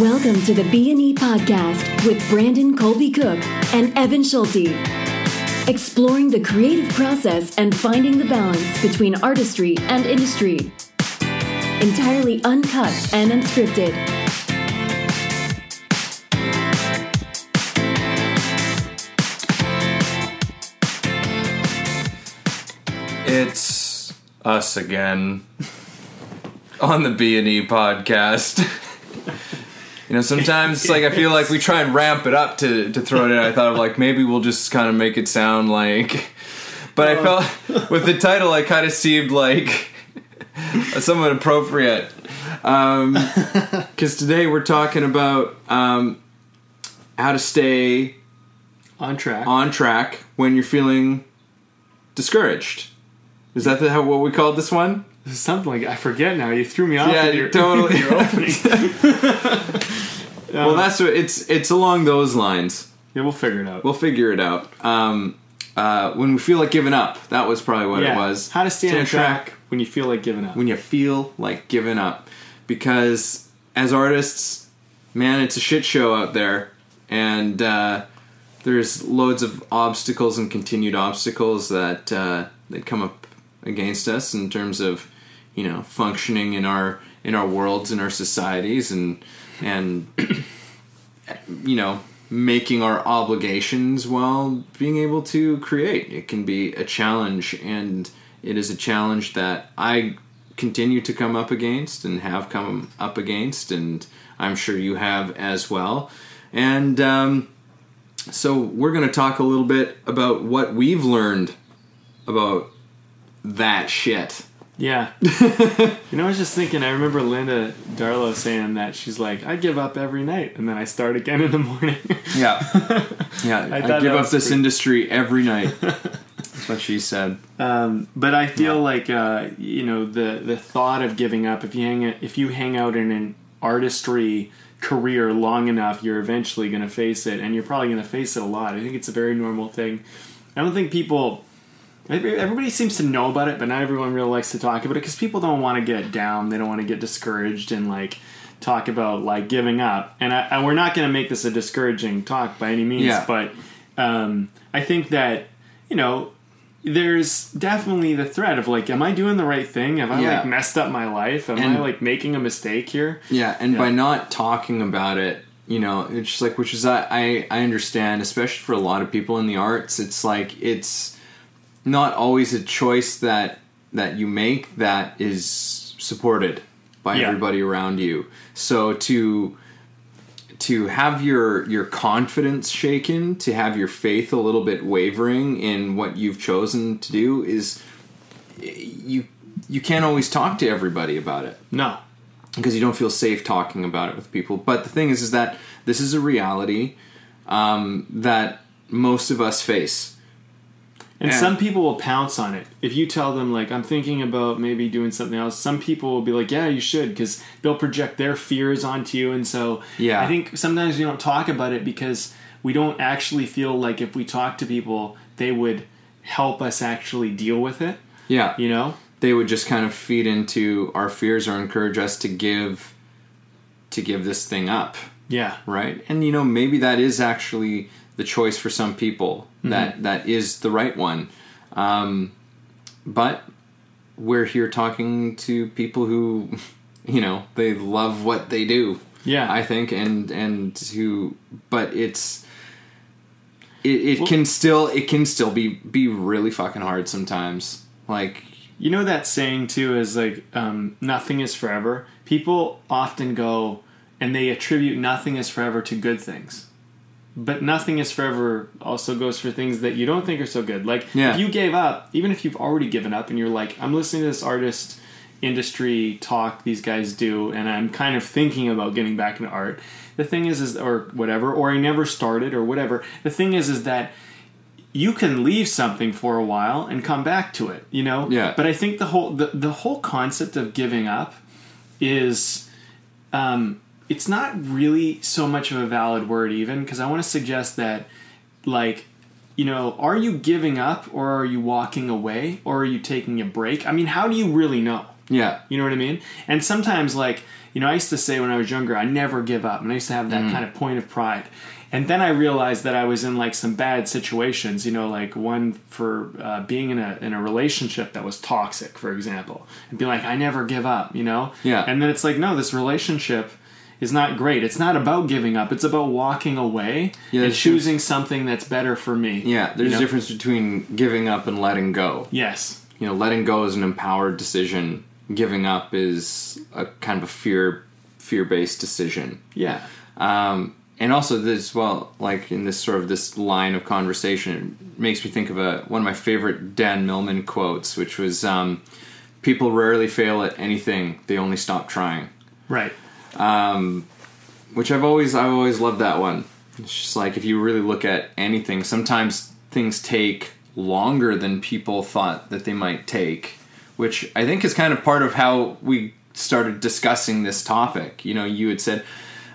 Welcome to the B&E podcast with Brandon Colby Cook and Evan Schulte. Exploring the creative process and finding the balance between artistry and industry. Entirely uncut and unscripted. It's us again on the B and E podcast. you know, sometimes like I feel like we try and ramp it up to to throw it in. I thought of like maybe we'll just kind of make it sound like, but I felt with the title, I kind of seemed like somewhat appropriate. Because today we're talking about um, how to stay on track. on track when you're feeling discouraged. Is that the, how, what we called this one? Something like I forget now. You threw me off. Yeah, your, totally. your opening. Well, that's what it's. It's along those lines. yeah, we'll figure it out. We'll figure it out. Um, uh, when we feel like giving up, that was probably what yeah. it was. How to stay on track when you feel like giving up. when you feel like giving up, because as artists, man, it's a shit show out there, and uh, there's loads of obstacles and continued obstacles that uh, that come up against us in terms of you know functioning in our in our worlds in our societies and and you know making our obligations while being able to create. It can be a challenge and it is a challenge that i continue to come up against and have come up against and i'm sure you have as well. And um, so we're going to talk a little bit about what we've learned about that shit Yeah. you know, I was just thinking. I remember Linda Darlow saying that she's like, I give up every night, and then I start again in the morning. Yeah, yeah. I, thought give up this pretty- industry every night. That's what she said. Um, but I feel like uh, you know the the thought of giving up. If you hang if you hang out in an artistry career long enough, you're eventually going to face it, and you're probably going to face it a lot. I think it's a very normal thing. I don't think people. Everybody seems to know about it, but not everyone really likes to talk about it because people don't want to get down. They don't want to get discouraged and like talk about like giving up. And, I, and we're not going to make this a discouraging talk by any means, Yeah. but um, I think that you know there's definitely the threat of like, am I doing the right thing? Have I Yeah. like messed up my life? Am I like making a mistake here? Yeah, and Yeah. by not talking about it, you know, it's just like which is I I understand, especially for a lot of people in the arts, it's like it's not always a choice that that you make that is supported by Yeah. everybody around you. So to to have your your confidence shaken, to have your faith a little bit wavering in what you've chosen to do is you you can't always talk to everybody about it No. because you don't feel safe talking about it with people. But the thing is, is that this is a reality um, that most of us face. And Yeah. some people will pounce on it. If you tell them, like, I'm thinking about maybe doing something else, some people will be like, yeah, you should, because they'll project their fears onto you. And so Yeah. I think sometimes we don't talk about it because we don't actually feel like if we talk to people, they would help us actually deal with it, Yeah, you know? they would just kind of feed into our fears or encourage us to give to give this thing up, Yeah. right? And you know, maybe that is actually the choice for some people. That that is the right one. Um, but we're here talking to people who, you know, they love what they do. Yeah. I think, and and who, but it's it, it can still it can still be be really fucking hard sometimes. Like You know that saying too is like um, nothing is forever. People often go and they attribute nothing is forever to good things, but nothing is forever also goes for things that you don't think are so good. Like Yeah. if you gave up, even if you've already given up, and you're like, I'm listening to this artist industry talk these guys do, and I'm kind of thinking about getting back into art. The thing is, is or whatever, or I never started, or whatever. The thing is, is that you can leave something for a while and come back to it you know Yeah. but i think the whole the, the whole concept of giving up is um it's not really so much of a valid word even because i want to suggest that like you know are you giving up or are you walking away or are you taking a break i mean how do you really know Yeah. You know what I mean? And sometimes, like, you know, I used to say when I was younger, I never give up. And I used to have that Mm. kind of point of pride. And then I realized that I was in like some bad situations, you know, like one for uh, being in a in a relationship that was toxic, for example, and be like, I never give up, you know. Yeah. And then it's like, no, this relationship is not great. It's not about giving up. It's about walking away Yeah, and choosing something that's better for me. Yeah, there's You know? a difference between giving up and letting go. Yes. You know, letting go is an empowered decision. Giving up is a kind of a fear fear based decision. Yeah. Um, and also this well, like in this sort of this line of conversation, it makes me think of a one of my favorite Dan Millman quotes, which was um, people rarely fail at anything, they only stop trying. Right. Which I've always I've always loved that one. It's just like if you really look at anything, sometimes things take longer than people thought that they might take, which I think is kind of part of how we started discussing this topic. You know, you had said,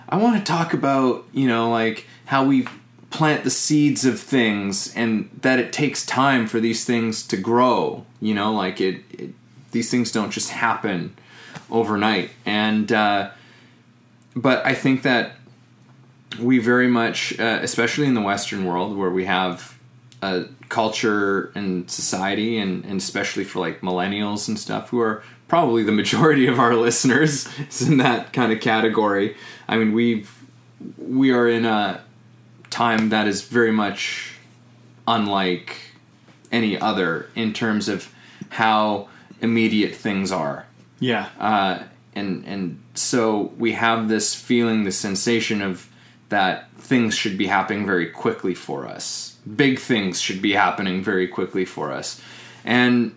I want to talk about, you know, like how we plant the seeds of things and that it takes time for these things to grow. You know, like it, it these things don't just happen overnight. And uh but I think that we very much, uh, especially in the Western world, where we have a culture and society, and, and especially for like millennials and stuff, who are probably the majority of our listeners, is in that kind of category. I mean, we've we are in a time that is very much unlike any other in terms of how immediate things are Yeah. uh, and and so we have this feeling, this sensation of that things should be happening very quickly for us. Big things should be happening very quickly for us, and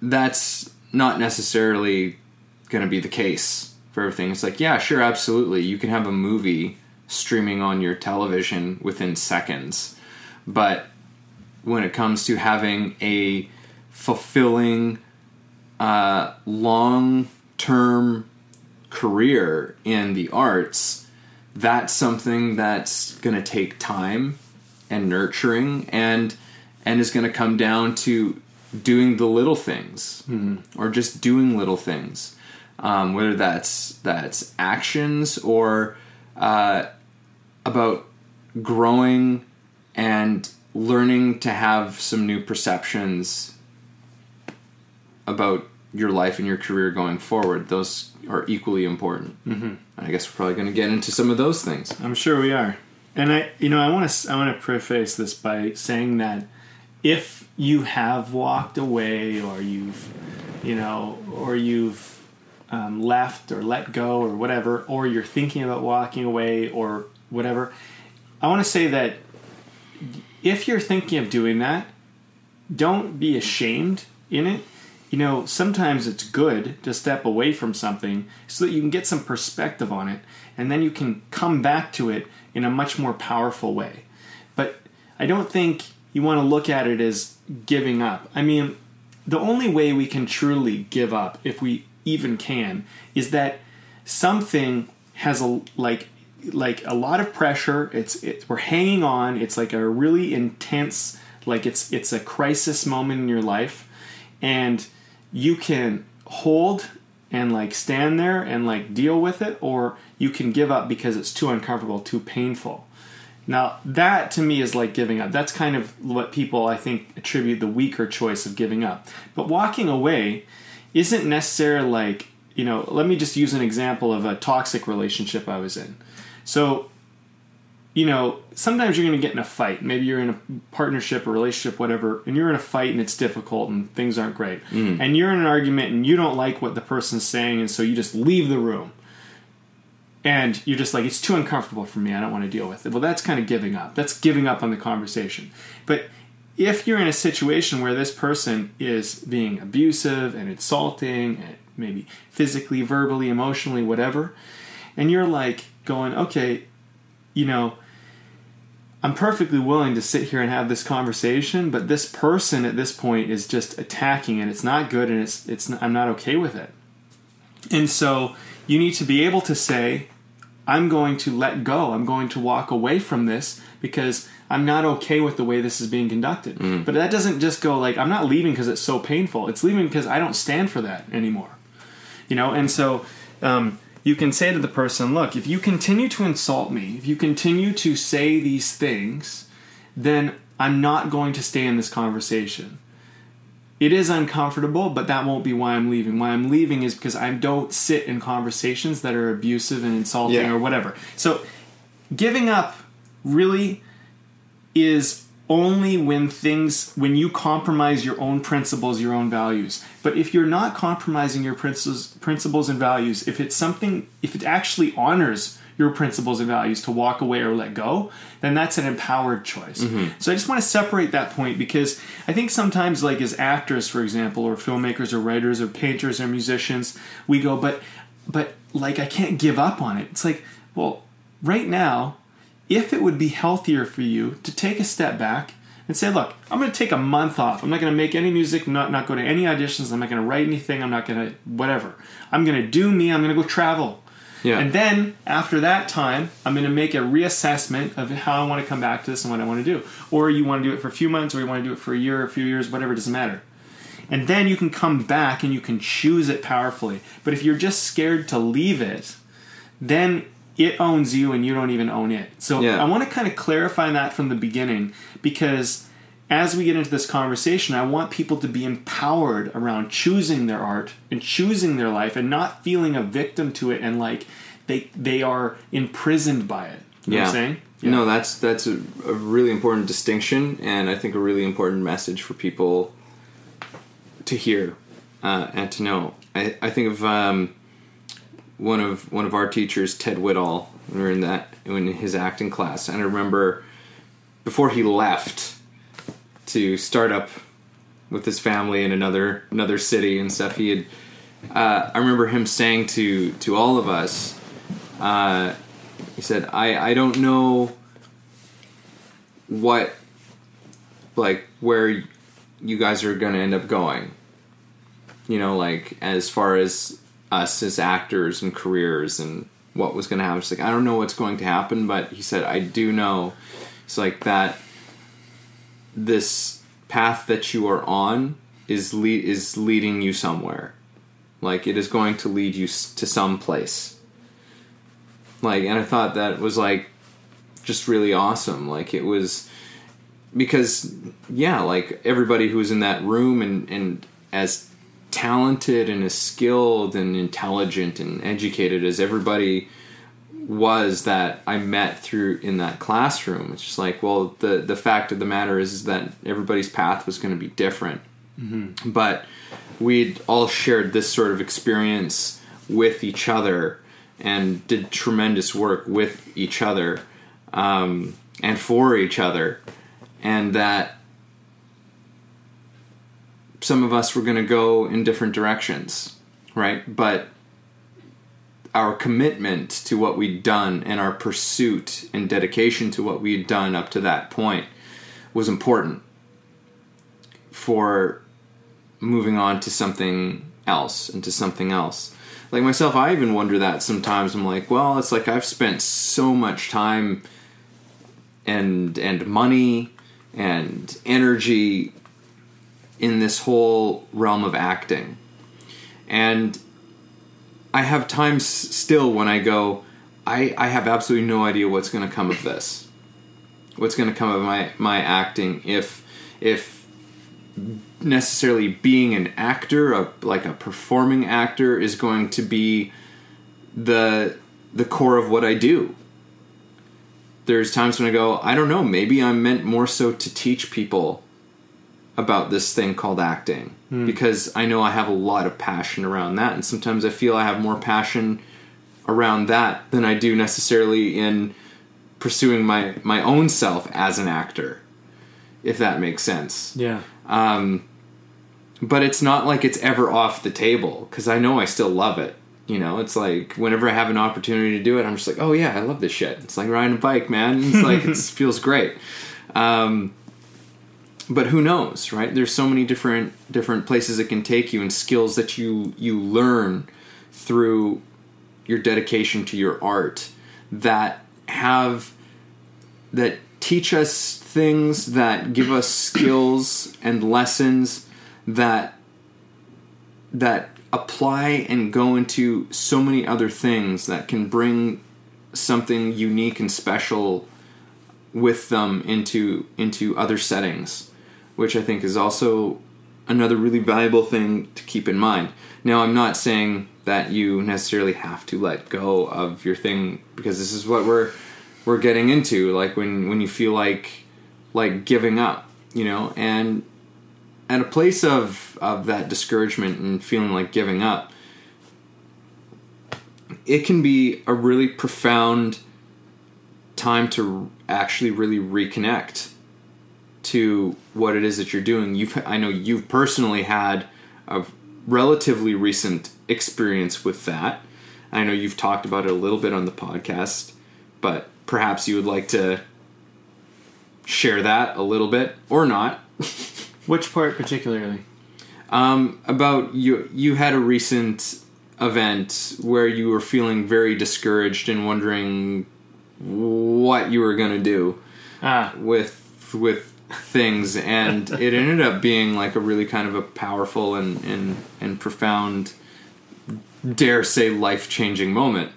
that's not necessarily going to be the case for everything. It's like, yeah, sure, absolutely, you can have a movie streaming on your television within seconds, but when it comes to having a fulfilling uh, long term career in the arts, that's something that's going to take time and nurturing and and is going to come down to doing the little things or just doing little things. Um, whether that's that's actions or uh, about growing and learning to have some new perceptions about your life and your career going forward. Those are equally important. Mm-hmm. I guess we're probably going to get into some of those things. I'm sure we are. And I, you know, I want to, I want to preface this by saying that if you have walked away, or you've, you know, or you've um, left or let go or whatever, or you're thinking about walking away or whatever, I want to say that if you're thinking of doing that, don't be ashamed in it. You know, sometimes it's good to step away from something so that you can get some perspective on it and then you can come back to it in a much more powerful way. But I don't think you want to look at it as giving up. I mean, the only way we can truly give up, if we even can, is that something has a like like a lot of pressure. It's it, we're hanging on. It's like a really intense like it's it's a crisis moment in your life, and you can hold and like stand there and like deal with it, or you can give up because it's too uncomfortable, too painful. Now, that to me is like giving up. That's kind of what people, I think, attribute the weaker choice of giving up. But walking away isn't necessarily like, you know, let me just use an example of a toxic relationship I was in. So, you know, sometimes you're going to get in a fight. Maybe you're in a partnership or relationship, whatever, and you're in a fight and it's difficult and things aren't great. Mm. And you're in an argument and you don't like what the person's saying, and so you just leave the room. And you're just like it's too uncomfortable for me. I don't want to deal with it. Well that's kind of giving up. That's giving up on the conversation. But if you're in a situation where this person is being abusive and insulting and maybe physically verbally emotionally whatever and you're like going okay you know i'm perfectly willing to sit here and have this conversation but this person at this point is just attacking and it's not good and it's it's i'm not okay with it and so you need to be able to say, I'm going to let go. I'm going to walk away from this because I'm not okay with the way this is being conducted. But that doesn't just go like, I'm not leaving because it's so painful. It's leaving because I don't stand for that anymore. You know, and so um, you can say to the person, look, if you continue to insult me, if you continue to say these things, then I'm not going to stay in this conversation. It is uncomfortable, but that won't be why I'm leaving. Why I'm leaving is because I don't sit in conversations that are abusive and insulting Yeah. or whatever. So giving up really is only when things when you compromise your own principles your own values. But if you're not compromising your principles principles and values if it's something if it actually honors your principles and values to walk away or let go then that's an empowered choice. Mm-hmm. So i just want to separate that point because i think sometimes like as actors for example or filmmakers or writers or painters or musicians we go but but like i can't give up on it. It's like well right now if it would be healthier for you to take a step back and say, look, I'm going to take a month off. I'm not going to make any music, not not go to any auditions. I'm not going to write anything. I'm not going to whatever. I'm going to do me. I'm going to go travel. Yeah. And then after that time, I'm going to make a reassessment of how I want to come back to this and what I want to do. Or you want to do it for a few months, or you want to do it for a year, or a few years, whatever. It doesn't matter. And then you can come back and you can choose it powerfully. But if you're just scared to leave it, then it owns you and you don't even own it. So Yeah. I want to kind of clarify that from the beginning because as we get into this conversation, I want people to be empowered around choosing their art and choosing their life and not feeling a victim to it and like they they are imprisoned by it. You know yeah. what I'm saying? No, that's that's a, a really important distinction, and I think a really important message for people to hear uh, and to know. I, I think of um, one of one of our teachers, Ted Whittall, we were in that in his acting class, and I remember before he left to start up with his family in another another city and stuff. He had uh, I remember him saying to to all of us. Uh, he said, "I I don't know what like where you guys are to end up going. You know, like as far as us as actors and careers and what was going to happen. It's like I don't know what's going to happen, but he said I do know. It's like that. This path that you are on is le- is leading you somewhere. Like it is going to lead you s- to some place. Like, and I thought that was like just really awesome. Like it was because yeah, like everybody who was in that room and and as talented and as skilled and intelligent and educated as everybody was that I met through in that classroom. It's just like, well, the the fact of the matter is, is that everybody's path was going to be different, but we'd all shared this sort of experience with each other and did tremendous work with each other um, and for each other, and that some of us were going to go in different directions, right? But our commitment to what we'd done and our pursuit and dedication to what we'd done up to that point was important for moving on to something else and to something else. Like myself, I even wonder that sometimes. I'm like, well, it's like I've spent so much time and and money and energy in this whole realm of acting. And I have times still when I go, I, I have absolutely no idea what's going to come of this. What's going to come of my, my acting if if necessarily being an actor, a, like a performing actor, is going to be the the core of what I do. There's times when I go, I don't know, maybe I'm meant more so to teach people about this thing called acting because I know I have a lot of passion around that, and sometimes I feel I have more passion around that than I do necessarily in pursuing my my own self as an actor, if that makes sense. Yeah. But it's not like it's ever off the table because I know I still love it. You know, it's like whenever I have an opportunity to do it, I'm just like, oh yeah, I love this shit. It's like riding a bike, man. It's like it feels great. Um, but who knows, right? There's so many different different places it can take you and skills that you you learn through your dedication to your art that have that teach us things that give us skills and lessons that that apply and go into so many other things that can bring something unique and special with them into into other settings, which I think is also another really valuable thing to keep in mind. Now, I'm not saying that you necessarily have to let go of your thing because this is what we're we're getting into like when when you feel like like giving up, you know, and at a place of of that discouragement and feeling like giving up, it can be a really profound time to actually really reconnect to what it is that you're doing. You've I know you've personally had a relatively recent experience with that. I know you've talked about it a little bit on the podcast, but perhaps you would like to share that a little bit or not. Which part particularly? Um, about you you had a recent event where you were feeling very discouraged and wondering what you were going to do Ah, with with things and it ended up being like a really kind of a powerful and and, and profound dare say life-changing moment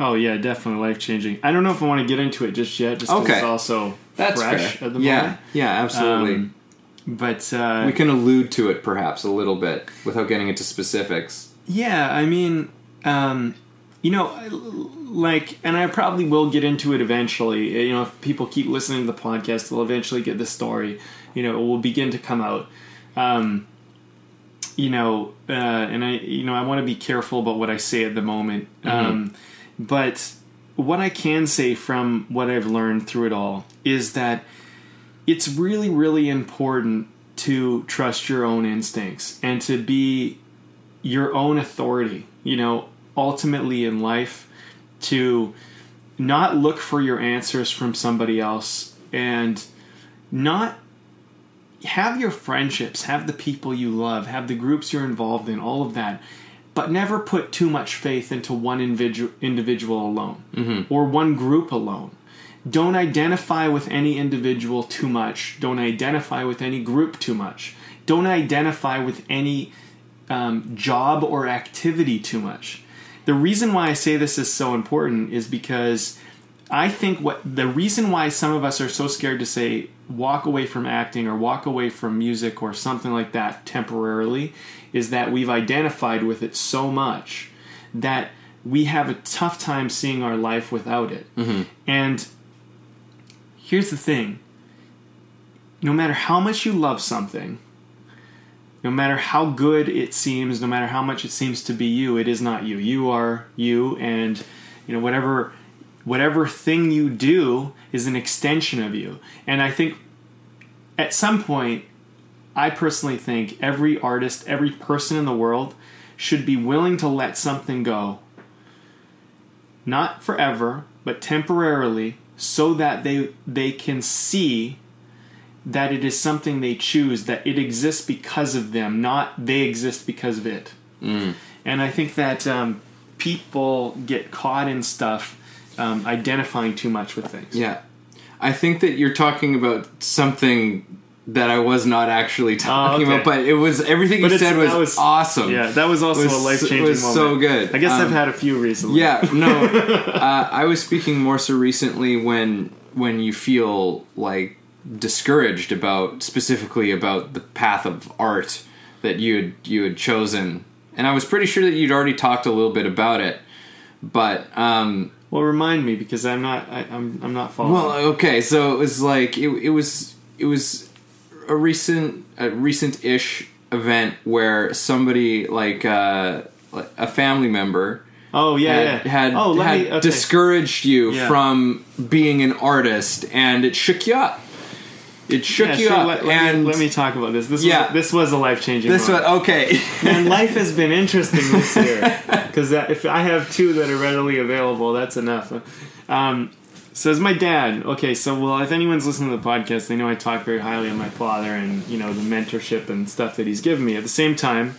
oh yeah, definitely life changing. I don't know if I want to get into it just yet, just Okay. it's also that's fresh fair at the yeah moment. yeah absolutely Um, But uh, we can allude to it perhaps a little bit without getting into specifics Yeah, I mean, um, you know, like, and I probably will get into it eventually. You know, if people keep listening to the podcast, they'll eventually get the story. You know, it will begin to come out. Um, you know, uh, and I, you know, I want to be careful about what I say at the moment. Um, but what I can say from what I've learned through it all is that it's really, really important to trust your own instincts and to be your own authority, you know, ultimately in life to not look for your answers from somebody else and not have your friendships, have the people you love, have the groups you're involved in, all of that, but never put too much faith into one individual individual alone or one group alone. Don't identify with any individual too much. Don't identify with any group too much. Don't identify with any um, job or activity too much. The reason why I say this is so important is because I think what the reason why some of us are so scared to say walk away from acting or walk away from music or something like that temporarily is that we've identified with it so much that we have a tough time seeing our life without it. Mm-hmm. And here's the thing no matter how much you love something, no matter how good it seems, no matter how much it seems to be you, it is not you. You are you, and you know whatever whatever thing you do is an extension of you. And I think at some point, I personally think every artist, every person in the world should be willing to let something go. Not forever, but temporarily, so that they they can see that it is something they choose, that it exists because of them, not they exist because of it. And I think that um, people get caught in stuff um, identifying too much with things. Yeah. I think that you're talking about something that I was not actually talking okay. about, but it was everything But you said was, was- awesome. Yeah, that was also Was- a life changing was moment. so good. I guess I've Um, had a few recently. Yeah, no. uh, I was speaking more so recently when when you feel like discouraged about specifically about the path of art that you had you had chosen, and I was pretty sure that you'd already talked a little bit about it, but um, Well, remind me because I'm not. I, I'm. I'm not following. well, okay, so it was like it, it was it was a recent a recent ish event where somebody like uh, a family member oh yeah, had, yeah. had, oh, had me. Okay. discouraged you Yeah. from being an artist and it shook you up. It shook Yeah, you up let, let and me, let me talk about this. This Yeah. was, this was a life changing. this was okay. and life has been interesting this year because if I have two that are readily available, that's enough. Um, says my dad. Okay, so well, if anyone's listening to the podcast, they know I talk very highly of my father and you know the mentorship and stuff that he's given me. At the same time,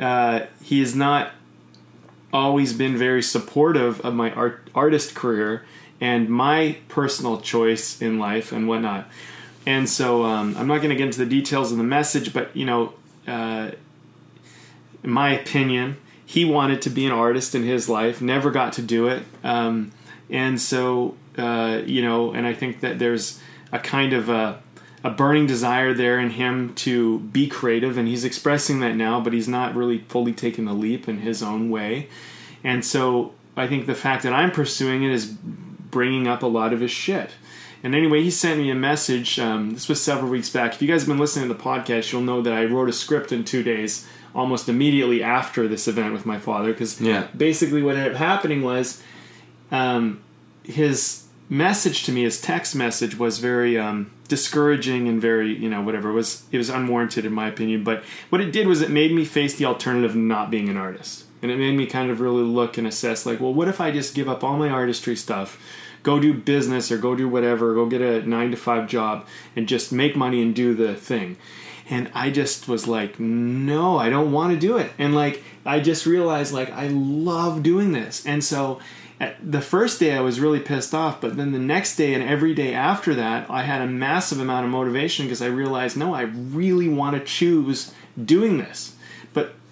uh, he has not always been very supportive of my art artist career and my personal choice in life and whatnot. And so um, I'm not going to get into the details of the message, but you know, uh, in my opinion, he wanted to be an artist in his life, never got to do it. Um, and so, uh, you know, and I think that there's a kind of a, a burning desire there in him to be creative, and he's expressing that now, but he's not really fully taking the leap in his own way. And so, I think the fact that I'm pursuing it is bringing up a lot of his shit. And anyway, he sent me a message. Um, this was several weeks back. If you guys have been listening to the podcast, you'll know that I wrote a script in two days, almost immediately after this event with my father. Because Yeah. basically, what ended up happening was um, his message to me, his text message, was very um, discouraging and very, you know, whatever. It was it was unwarranted in my opinion. But what it did was it made me face the alternative of not being an artist, and it made me kind of really look and assess, like, well, what if I just give up all my artistry stuff? Go do business or go do whatever, go get a nine to five job and just make money and do the thing. And I just was like, no, I don't want to do it. And like, I just realized, like, I love doing this. And so, the first day I was really pissed off, but then the next day and every day after that, I had a massive amount of motivation because I realized, no, I really want to choose doing this.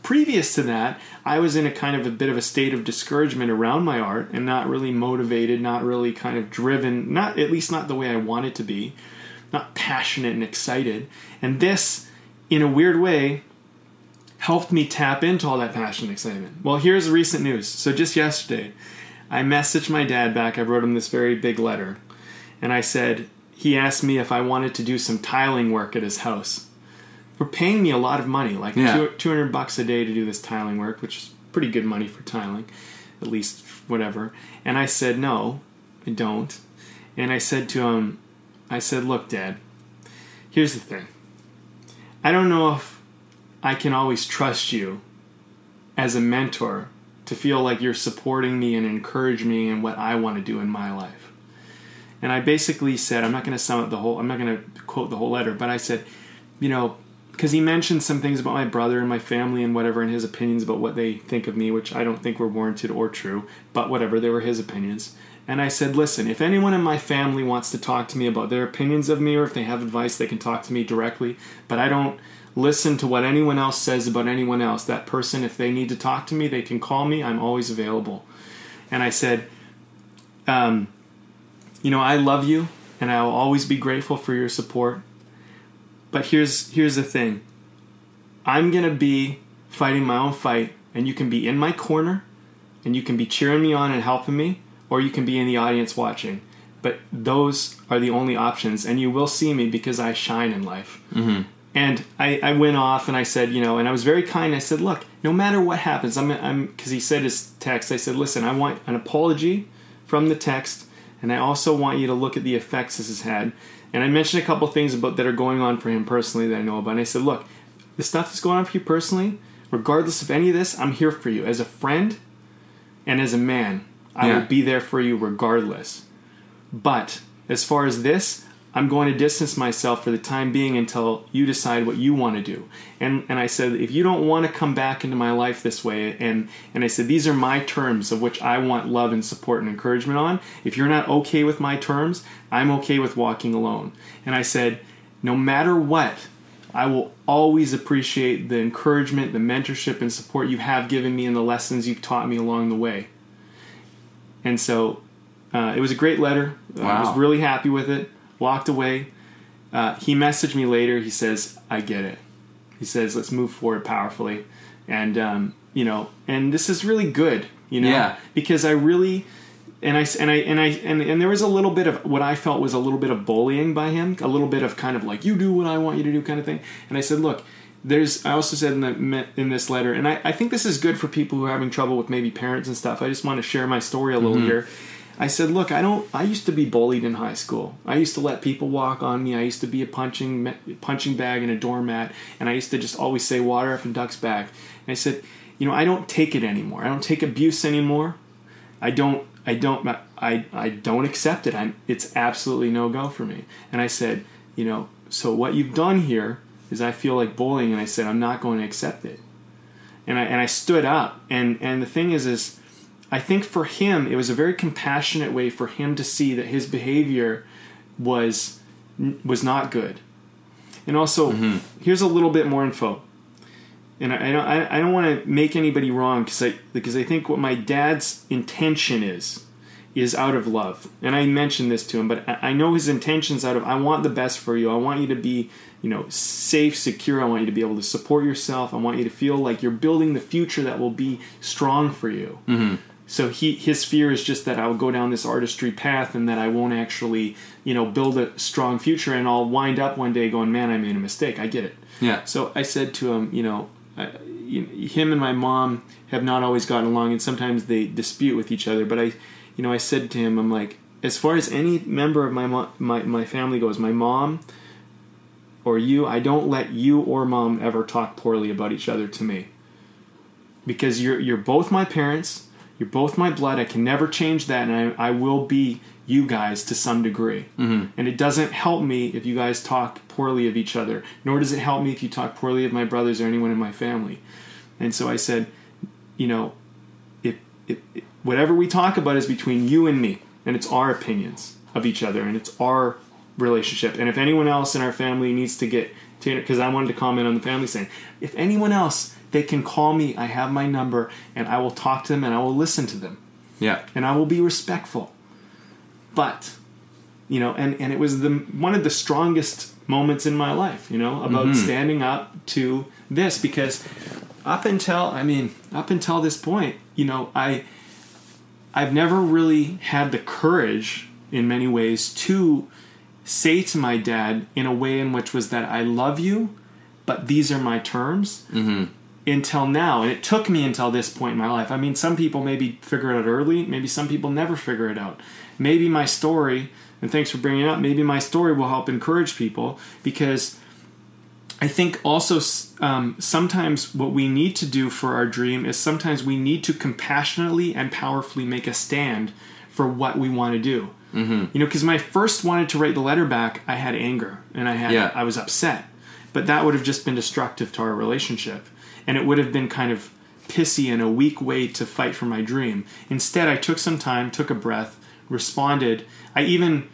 Previous to that, I was in a kind of a bit of a state of discouragement around my art and not really motivated, not really kind of driven, not at least not the way I want it to be, not passionate and excited. And this, in a weird way, helped me tap into all that passion and excitement. Well, here's recent news. So just yesterday, I messaged my dad back. I wrote him this very big letter, and I said he asked me if I wanted to do some tiling work at his house. We're paying me a lot of money, like Yeah. 200 bucks a day to do this tiling work, which is pretty good money for tiling, at least whatever. And I said, no, I don't. And I said to him, I said, look, Dad, here's the thing. I don't know if I can always trust you as a mentor to feel like you're supporting me and encourage me in what I want to do in my life. And I basically said, I'm not going to sum up the whole, I'm not going to quote the whole letter, but I said, you know, because he mentioned some things about my brother and my family and whatever, and his opinions about what they think of me, which I don't think were warranted or true, but whatever, they were his opinions. And I said, listen, if anyone in my family wants to talk to me about their opinions of me or if they have advice, they can talk to me directly, but I don't listen to what anyone else says about anyone else. That person, if they need to talk to me, they can call me. I'm always available. And I said, um, you know, I love you and I'll always be grateful for your support. But here's here's the thing. I'm going to be fighting my own fight and you can be in my corner and you can be cheering me on and helping me or you can be in the audience watching. But those are the only options and you will see me because I shine in life. Mm-hmm. And I, I went off and I said, you know, and I was very kind. I said, look, no matter what happens, I'm, I'm, because he said his text, I said, listen, I want an apology from the text, and I also want you to look at the effects this has had. And I mentioned a couple things about that are going on for him personally that I know about. And I said, look, the stuff that's going on for you personally, regardless of any of this, I'm here for you as a friend and as a man. I Yeah. will be there for you regardless. But as far as this, I'm going to distance myself for the time being until you decide what you want to do. And and I said, if you don't want to come back into my life this way, and and I said these are my terms of which I want love and support and encouragement on. If you're not okay with my terms, I'm okay with walking alone. And I said, no matter what, I will always appreciate the encouragement, the mentorship, and support you have given me and the lessons you've taught me along the way. And so uh, it was a great letter. Uh, I was really happy with it. Walked away. Uh, he messaged me later. He says, "I get it." He says, "Let's move forward powerfully," and um, you know, and this is really good, you know, Yeah. because I really. And I and I and I and, and there was a little bit of what I felt was a little bit of bullying by him, a little bit of kind of like you do what I want you to do kind of thing. And I said, look, there's. I also said in the in this letter, and I, I think this is good for people who are having trouble with maybe parents and stuff. I just want to share my story a little here. I said, look, I don't. I used to be bullied in high school. I used to let people walk on me. I used to be a punching punching bag and a doormat, and I used to just always say water up and ducks back. And I said, you know, I don't take it anymore. I don't take abuse anymore. I don't. I don't. I. I don't accept it. I'm. It's absolutely no go for me. And I said, you know, so what you've done here is I feel like bullying, and I said I'm not going to accept it. And I and I stood up. And and the thing is, is I think for him it was a very compassionate way for him to see that his behavior was was not good. And also, mm-hmm. here's a little bit more info. and I, I don't I, I don't want to make anybody wrong because I because I think what my dad's intention is is out of love, and I mentioned this to him, but I, I know his intentions out of I want the best for you. I want you to be you know safe, secure. I want you to be able to support yourself. I want you to feel like you're building the future that will be strong for you. Mm-hmm. So he his fear is just that I'll go down this artistry path and that I won't actually you know build a strong future, and I'll wind up one day going, man, I made a mistake. I get it. Yeah. So I said to him, you know, I, you, him and my mom have not always gotten along, and sometimes they dispute with each other. But I, you know, I said to him, I'm like, as far as any member of my mo- my my family goes, my mom or you, I don't let you or mom ever talk poorly about each other to me. Because you're you're both my parents, you're both my blood. I can never change that, and I, I will be you guys to some degree. Mm-hmm. And it doesn't help me if you guys talk poorly of each other, nor does it help me if you talk poorly of my brothers or anyone in my family. And so I said, you know, if, if, if whatever we talk about is between you and me, and it's our opinions of each other, and it's our relationship. And if anyone else in our family needs to get to, because I wanted to comment on the family saying, if anyone else, they can call me. I have my number, and I will talk to them, and I will listen to them, Yeah. and I will be respectful. But, you know, and and it was the one of the strongest moments in my life, you know, about standing up to this because up until I mean, up until this point, you know, I I've never really had the courage in many ways to say to my dad in a way in which was that I love you, but these are my terms. Mm-hmm. Until now, and it took me until this point in my life. I mean, some people maybe figure it out early. Maybe some people never figure it out. Maybe my story, and thanks for bringing it up. Maybe my story will help encourage people because I think also um, sometimes what we need to do for our dream is sometimes we need to compassionately and powerfully make a stand for what we want to do. Mm-hmm. You know, because when I first wanted to write the letter back, I had anger and I had Yeah. I was upset, but that would have just been destructive to our relationship, and it would have been kind of pissy and a weak way to fight for my dream. Instead, I took some time, took a breath, responded. I even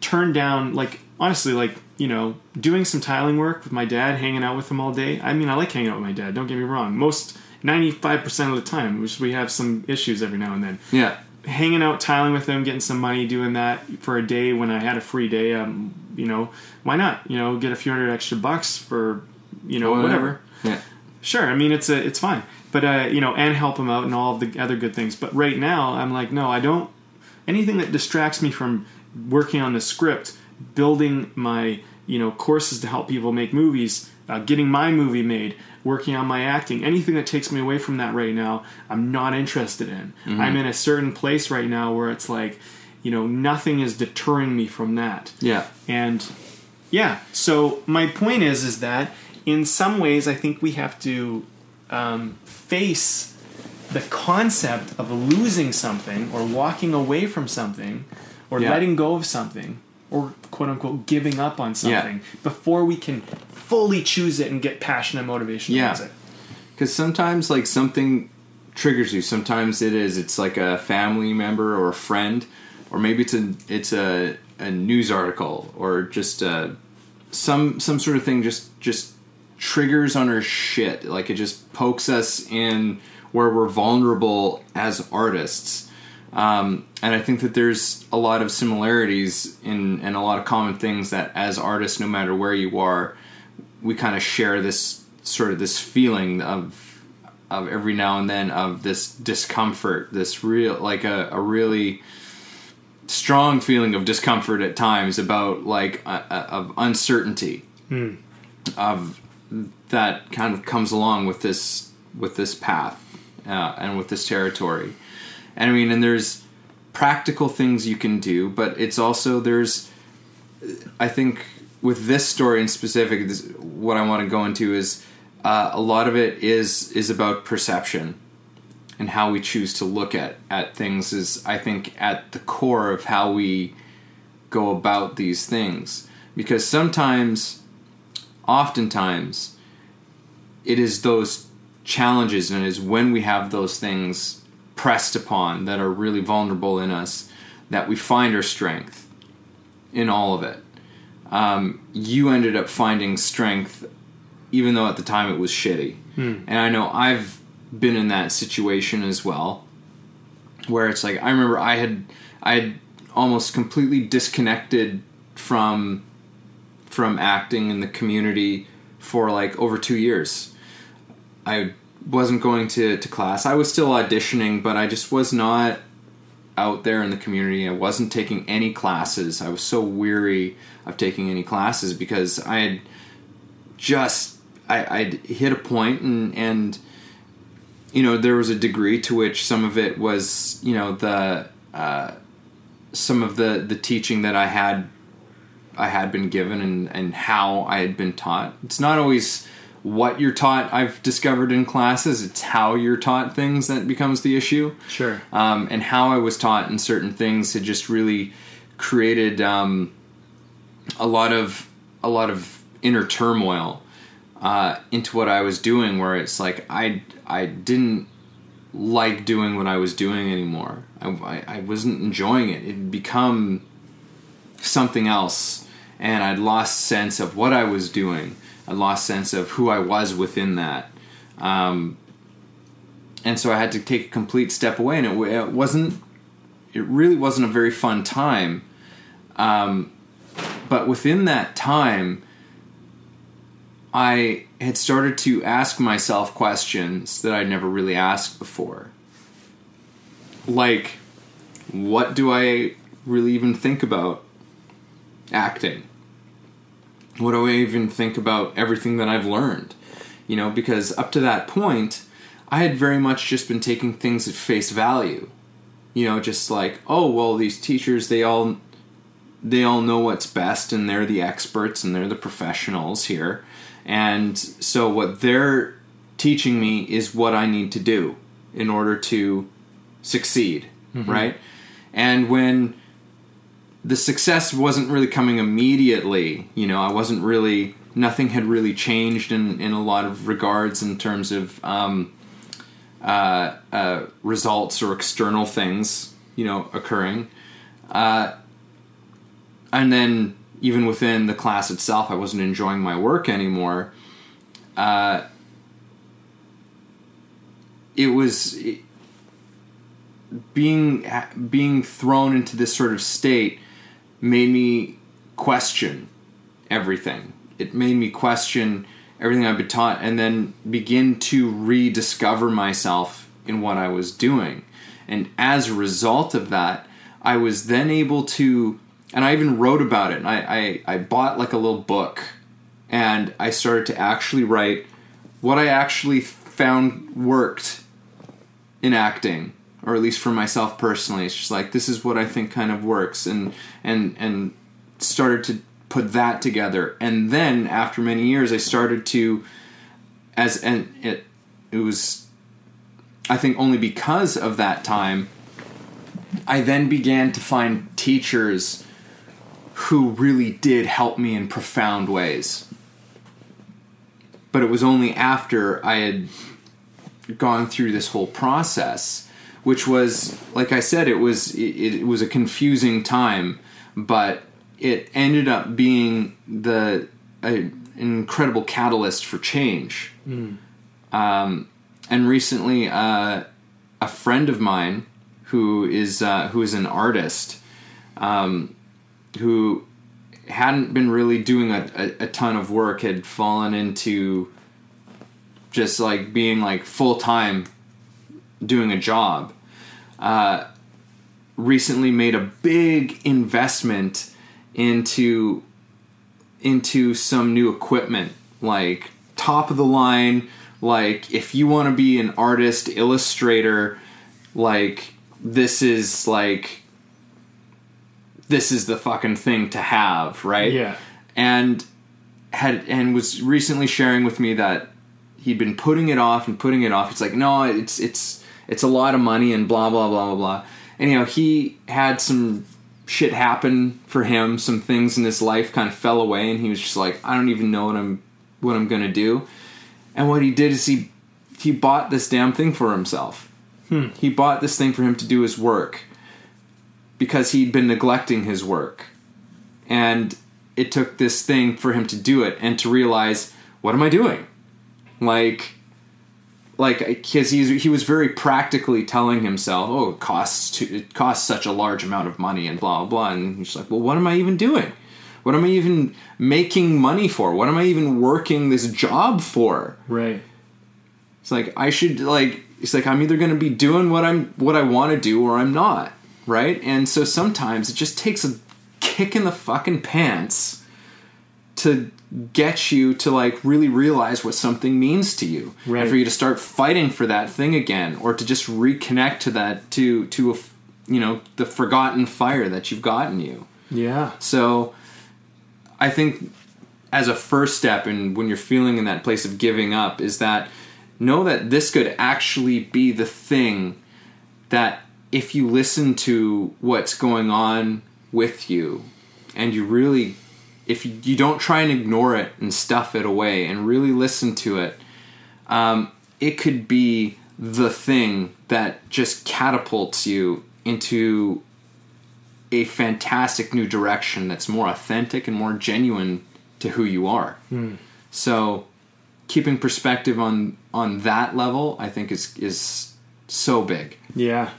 turned down like honestly like you know doing some tiling work with my dad hanging out with him all day i mean i like hanging out with my dad don't get me wrong most 95% of the time which we have some issues every now and then Yeah. hanging out tiling with him getting some money doing that for a day when i had a free day um you know why not you know get a few hundred extra bucks for you know whatever Yeah. Sure, I mean it's a, it's fine, but uh, you know, and help him out and all of the other good things. But right now, I'm like, no, I don't. Anything that distracts me from working on the script, building my you know courses to help people make movies, uh, getting my movie made, working on my acting, anything that takes me away from that right now, I'm not interested in. I'm in a certain place right now where it's like, you know, nothing is deterring me from that. Yeah. And yeah, so my point is, is that in some ways, I think we have to um, face the concept of losing something or walking away from something or Yeah. letting go of something or quote unquote giving up on something before we can fully choose it and get passion and motivation Yeah. towards it. Because sometimes, like, something triggers you. Sometimes it is. It's like a family member or a friend, or maybe it's a it's a, a news article or just uh some some sort of thing. Just just triggers on our shit. Like it just pokes us in where we're vulnerable as artists. Um, and I think that there's a lot of similarities in and a lot of common things that as artists, no matter where you are, we kind of share this sort of this feeling of of every now and then of this discomfort, this real like a, a really strong feeling of discomfort at times about like uh, of uncertainty of that kind of comes along with this with this path uh, and with this territory. And i mean and there's practical things you can do but it's also there's i think with this story in specific this, what i want to go into is uh, a lot of it is is about perception and how we choose to look at at things is i think at the core of how we go about these things. Because sometimes oftentimes it is those challenges and it is when we have those things pressed upon that are really vulnerable in us that we find our strength in all of it um, you ended up finding strength even though at the time it was shitty. And I know I've been in that situation as well, where it's like I remember I had I had almost completely disconnected from from acting in the community for like over two years. I wasn't going to, to class. I was still auditioning, but I just was not out there in the community. I wasn't taking any classes. I was so weary of taking any classes because I had just I, I'd hit a point and and you know there was a degree to which some of it was you know the uh, some of the the teaching that I had I had been given and and how I had been taught. It's not always what you're taught. I've discovered in classes. It's how you're taught things that becomes the issue Sure. um, and how I was taught in certain things had just really created um, a lot of a lot of inner turmoil uh, into what I was doing. Where it's like I I didn't like doing what I was doing anymore. I, I, I wasn't enjoying it. It had become something else, and I'd lost sense of what I was doing. I lost sense of who I was within that. Um, and so I had to take a complete step away, and it, it wasn't. It really wasn't a very fun time. Um, but within that time, I had started to ask myself questions that I'd never really asked before. Like, what do I really even think about acting? What do I even think about everything that I've learned? You know, because up to that point, I had very much just been taking things at face value. You know, just like, oh, well, these teachers, they all they all know what's best and they're the experts and they're the professionals here. And so what they're teaching me is what I need to do in order to succeed, mm-hmm. right? And when the success wasn't really coming immediately, you know, I wasn't really nothing had really changed in in a lot of regards in terms of um, uh, uh, results or external things, you know, occurring. Uh, and then even within the class itself, I wasn't enjoying my work anymore. Uh, it was it- being being thrown into this sort of state made me question everything. It made me question everything I've been taught, and then begin to rediscover myself in what I was doing. And as a result of that, I was then able to, and I even wrote about it. And I, I, I bought like a little book, and I started to actually write what I actually found worked in acting or at least for myself personally it's just like this is what i think kind of works and and and started to put that together. And then after many years i started to as and it it was i think only because of that time i then began to find teachers who really did help me in profound ways. But it was only after i had gone through this whole process which was like i said it was it, it was a confusing time but it ended up being the a, incredible catalyst for change um, and recently uh, a friend of mine who is uh, who is an artist um, who hadn't been really doing a, a, a ton of work had fallen into just like being like full time doing a job. Uh, recently made a big investment into into some new equipment, like top of the line. Like if you want to be an artist, illustrator, like this is like this is the fucking thing to have, right? Yeah. and had and was recently sharing with me that he'd been putting it off and putting it off. It's like, no, it's it's it's a lot of money and blah blah blah blah blah. Anyhow, he had some shit happen for him. Some things in his life kind of fell away, and he was just like, I don't even know what I'm what I'm gonna do. And what he did is he he bought this damn thing for himself. Hmm. He bought this thing for him to do his work because he'd been neglecting his work and it took this thing for him to do it and to realize what am I doing? Like, like because he's he was very practically telling himself, oh, it costs to, it costs such a large amount of money and blah blah blah, and he's like, well, what am I even doing? What am I even making money for? What am I even working this job for? Right. It's like I should like it's like I'm either going to be doing what I'm what I want to do or I'm not, right? And so sometimes it just takes a kick in the fucking pants to get you to like really realize what something means to you Right. and for you to start fighting for that thing again or to just reconnect to that to to a, you know the forgotten fire that you've gotten you Yeah. so I think as a first step and when you're feeling in that place of giving up is that know that this could actually be the thing that if you listen to what's going on with you and you really if you, you don't try and ignore it and stuff it away and really listen to it um, it could be the thing that just catapults you into a fantastic new direction that's more authentic and more genuine to who you are. So keeping perspective on on that level I think is is so big. Yeah.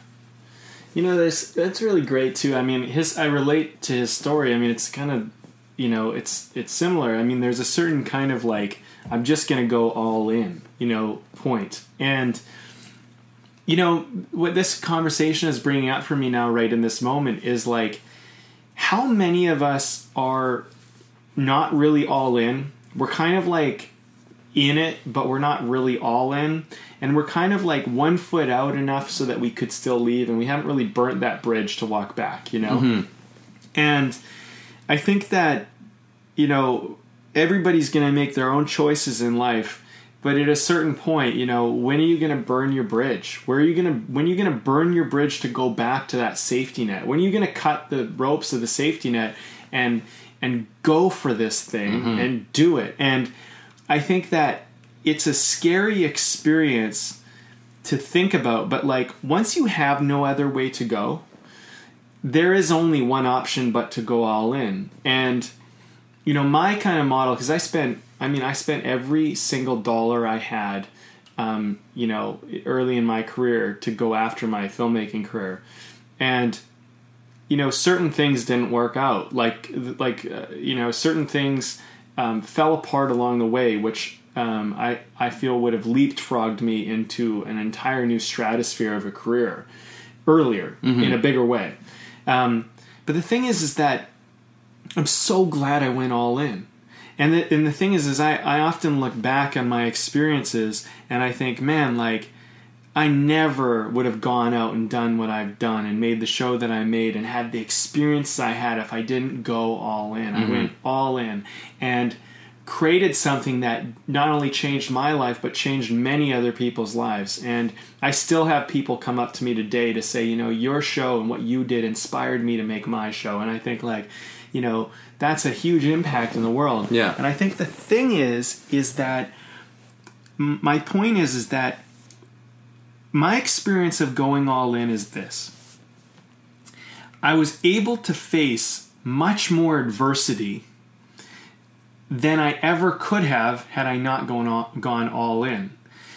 You know, there's that's really great too. I mean, his I relate to his story. I mean, it's kind of, you know, it's it's similar. I mean, there's a certain kind of like I'm just going to go all in, you know, point. And you know, what this conversation is bringing up for me now right in this moment is like how many of us are not really all in? We're kind of like in it, but we're not really all in. And we're kind of like one foot out enough so that we could still leave, and we haven't really burnt that bridge to walk back, you know? Mm-hmm. And I think that, you know, everybody's going to make their own choices in life. But at a certain point, you know, when are you going to burn your bridge? Where are you going to when are you going to burn your bridge to go back to that safety net? When are you going to cut the ropes of the safety net and and go for this thing mm-hmm. and do it? And I think that it's a scary experience to think about, but like once you have no other way to go, there is only one option but to go all in. And you know, my kind of model because I spent I mean, I spent every single dollar I had um, you know, early in my career to go after my filmmaking career. And you know, certain things didn't work out. Like like uh, you know, certain things um, fell apart along the way, which um, I I feel would have leapfrogged me into an entire new stratosphere of a career earlier in a bigger way. Um, but the thing is, is that I'm so glad I went all in. And the, and the thing is, is I, I often look back on my experiences and I think, man, like, I never would have gone out and done what I've done and made the show that I made and had the experience I had if I didn't go all in. I went all in and created something that not only changed my life but changed many other people's lives. And I still have people come up to me today to say, you know, your show and what you did inspired me to make my show. And I think like, you know, that's a huge impact in the world. Yeah. And I think the thing is is that my point is is that my experience of going all in is this I was able to face much more adversity than I ever could have had I not gone all, gone all in.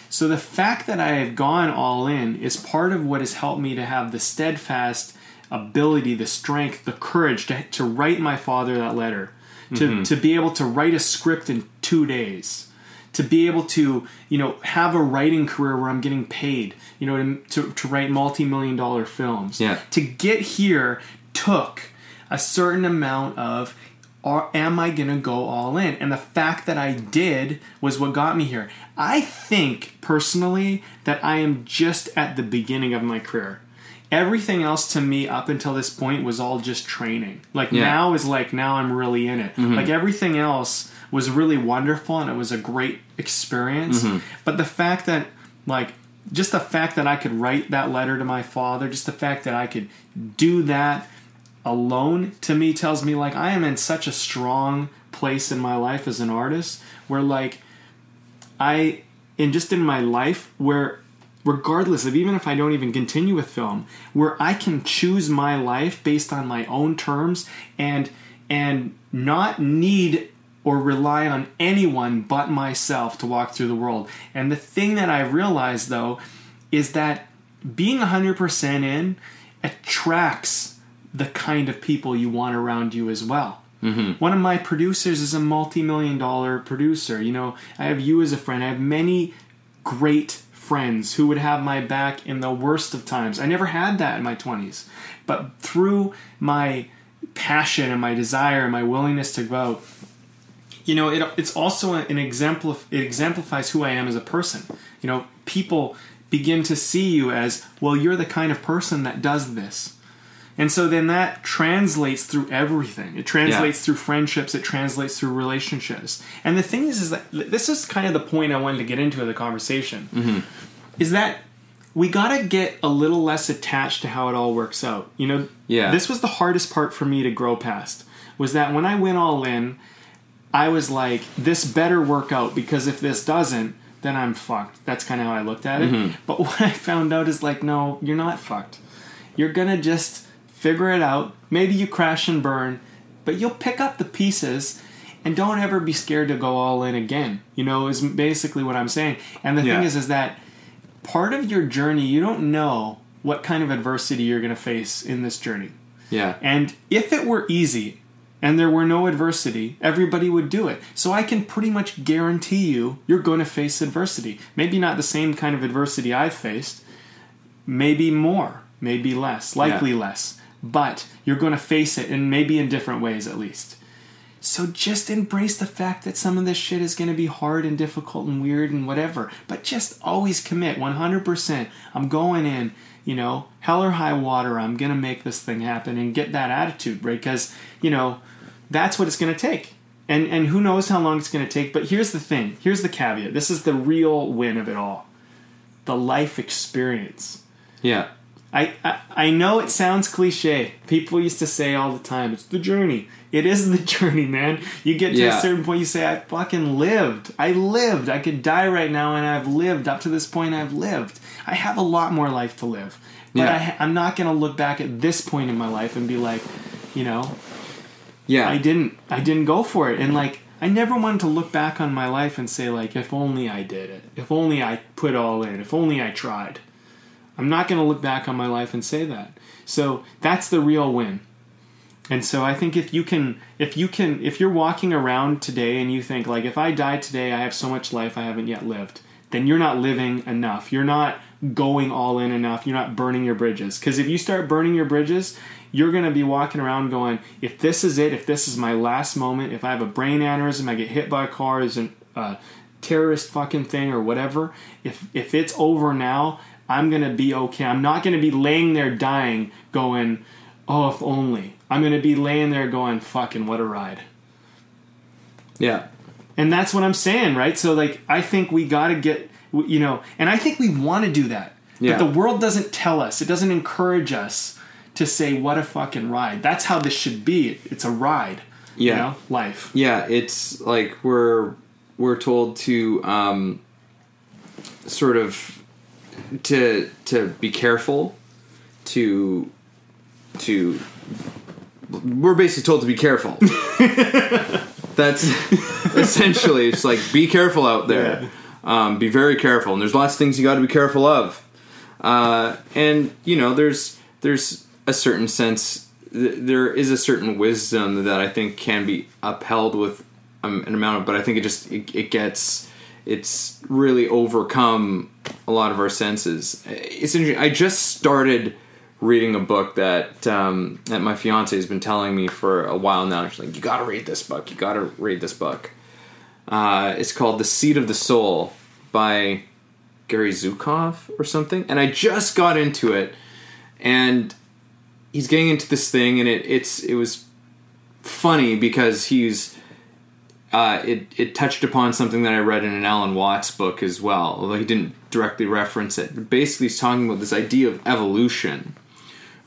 So the fact that I have gone all in is part of what has helped me to have the steadfast ability, the strength, the courage to, to write my father that letter, to, mm-hmm. to be able to write a script in two days, to be able to, you know, have a writing career where I'm getting paid, you know, to, to, to write multi-million dollar films. Yeah. To get here took a certain amount of or am I going to go all in? And the fact that I did was what got me here. I think personally that I am just at the beginning of my career. Everything else to me up until this point was all just training. Like Yeah. now is like now I'm really in it. Mm-hmm. Like everything else was really wonderful and it was a great experience. Mm-hmm. But the fact that like just the fact that I could write that letter to my father, just the fact that I could do that alone to me tells me like I am in such a strong place in my life as an artist where like I and just in my life where regardless of even if I don't even continue with film where I can choose my life based on my own terms and and not need or rely on anyone but myself to walk through the world. And the thing that I realized though is that being 100% in attracts the kind of people you want around you as well. Mm-hmm. One of my producers is a multi million dollar producer. You know, I have you as a friend. I have many great friends who would have my back in the worst of times. I never had that in my 20s. But through my passion and my desire and my willingness to go, you know, it, it's also an example. It exemplifies who I am as a person. You know, people begin to see you as well. You're the kind of person that does this, and so then that translates through everything. It translates Yeah. through friendships. It translates through relationships. And the thing is, is that this is kind of the point I wanted to get into of the conversation. Mm-hmm. Is that we got to get a little less attached to how it all works out. You know, Yeah. this was the hardest part for me to grow past. Was that when I went all in, I was like, this better work out because if this doesn't, then I'm fucked. That's kind of how I looked at it. Mm-hmm. But what I found out is like, no, you're not fucked. You're gonna just figure it out. Maybe you crash and burn, but you'll pick up the pieces and don't ever be scared to go all in again. You know, is basically what I'm saying. And the Yeah. thing is, is that part of your journey, you don't know what kind of adversity you're gonna face in this journey. Yeah. And if it were easy and there were no adversity, everybody would do it. So I can pretty much guarantee you you're going to face adversity. Maybe not the same kind of adversity I've faced, maybe more, maybe less, likely Yeah. less. But you're going to face it and maybe in different ways at least. So just embrace the fact that some of this shit is going to be hard and difficult and weird and whatever. But just always commit 100%. I'm going in, you know, hell or high water. I'm going to make this thing happen and get that attitude, right? Because, you know, that's what it's going to take. And and who knows how long it's going to take, but here's the thing. Here's the caveat. This is the real win of it all. The life experience. Yeah. I, I I know it sounds cliche. People used to say all the time, "It's the journey." It is the journey, man. You get to Yeah. a certain point, you say, "I fucking lived. I lived. I could die right now, and I've lived up to this point. I've lived. I have a lot more life to live." But Yeah. I, I'm not going to look back at this point in my life and be like, you know, Yeah. I didn't. I didn't go for it, and like. I never wanted to look back on my life and say like, if only I did it, if only I put all in, if only I tried. I'm not going to look back on my life and say that. So that's the real win. And so I think if you can, if you can, if you're walking around today and you think like, if I die today, I have so much life I haven't yet lived, then you're not living enough. You're not going all in enough. You're not burning your bridges. Because if you start burning your bridges, you're going to be walking around going, if this is it, if this is my last moment, if I have a brain aneurysm, I get hit by a car, there's a uh, terrorist fucking thing or whatever, if if it's over now, I'm going to be okay. I'm not going to be laying there dying going, oh, if only. I'm going to be laying there going, fucking what a ride. yeah. And that's what I'm saying, right? So, like, I think we got to get, you know, and I think we want to do that. Yeah. But the world doesn't tell us, it doesn't encourage us to say, what a fucking ride. That's how this should be. It's a ride. You Yeah. know, life. Yeah, it's like we're we're told to um, sort of to to be careful to to we're basically told to be careful. That's essentially it's like be careful out there. Um, be very careful, and there's lots of things you got to be careful of. Uh, and you know, there's there's a certain sense, th- there is a certain wisdom that I think can be upheld with um, an amount of, but I think it just it, it gets it's really overcome a lot of our senses. It's interesting. I just started reading a book that um, that my fiance has been telling me for a while now. She's like, "You got to read this book. You got to read this book." Uh, it's called "The Seat of the Soul" by Gary Zukav or something, and I just got into it, and he's getting into this thing, and it it's it was funny because he's uh, it it touched upon something that I read in an Alan Watts book as well, although he didn't directly reference it. But basically, he's talking about this idea of evolution,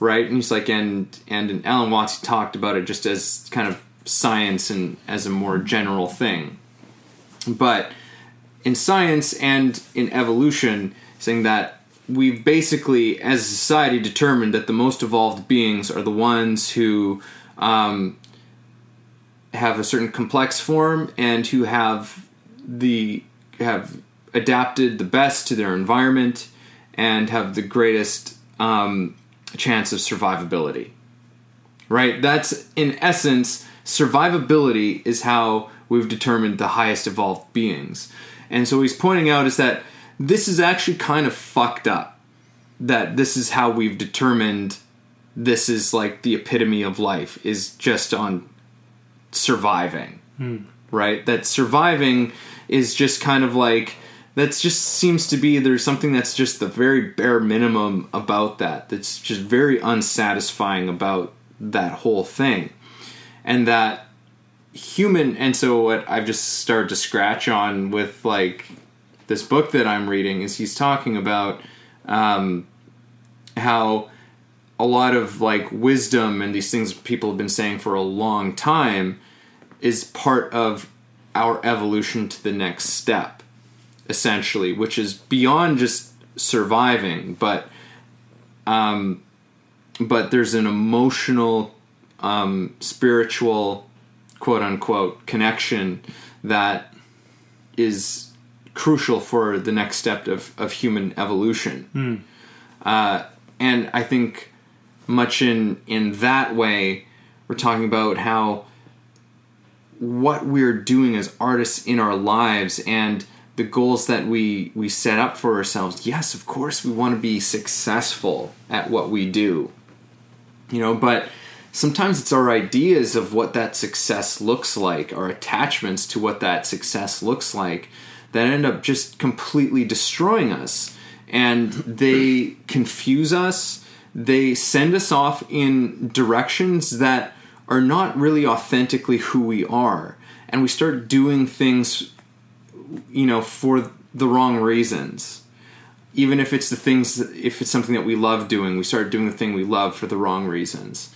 right? And he's like, and and Alan Watts talked about it just as kind of science and as a more general thing, but in science and in evolution, saying that we've basically, as a society, determined that the most evolved beings are the ones who um, have a certain complex form and who have the have adapted the best to their environment and have the greatest um, chance of survivability. Right? That's in essence survivability is how we've determined the highest evolved beings. And so he's pointing out is that this is actually kind of fucked up. That this is how we've determined this is like the epitome of life is just on surviving. Right? That surviving is just kind of like that's just seems to be there's something that's just the very bare minimum about that that's just very unsatisfying about that whole thing and that human and so what i've just started to scratch on with like this book that i'm reading is he's talking about um, how a lot of like wisdom and these things people have been saying for a long time is part of our evolution to the next step essentially which is beyond just surviving but um but there's an emotional um spiritual quote unquote connection that is crucial for the next step of, of human evolution. Uh, and i think much in in that way we're talking about how what we're doing as artists in our lives and the goals that we we set up for ourselves. Yes of course we want to be successful at what we do you know but sometimes it's our ideas of what that success looks like our attachments to what that success looks like that end up just completely destroying us. And they confuse us. They send us off in directions that are not really authentically who we are. And we start doing things you know for the wrong reasons. Even if it's the things if it's something that we love doing we start doing the thing we love for the wrong reasons.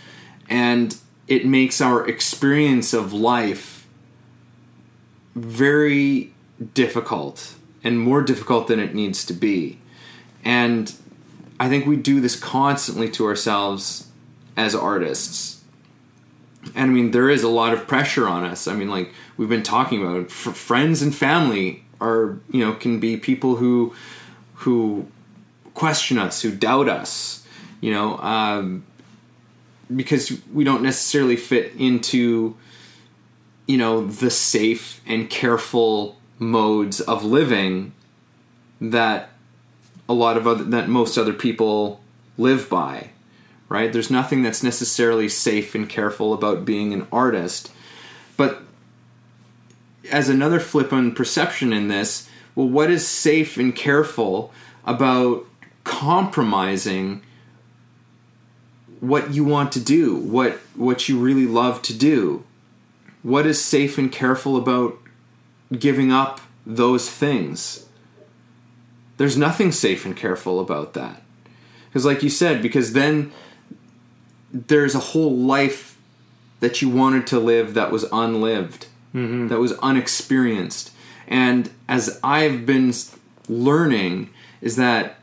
And it makes our experience of life very difficult and more difficult than it needs to be. And i think we do this constantly to ourselves as artists and I mean, there is a lot of pressure on us. I mean, like we've been talking about, friends and family are you know can be people who who question us, who doubt us, you know, um, because we don't necessarily fit into you know the safe and careful modes of living that a lot of other that most other people live by right? There's nothing that's necessarily safe and careful about being an artist. But as another flip on perception in this, well, what is safe and careful about compromising what you want to do, what what you really love to do? What is safe and careful about giving up those things? There's nothing safe and careful about that. Because like you said, because then there's a whole life that you wanted to live that was unlived, Mm-hmm. that was unexperienced. And as I've been learning, is that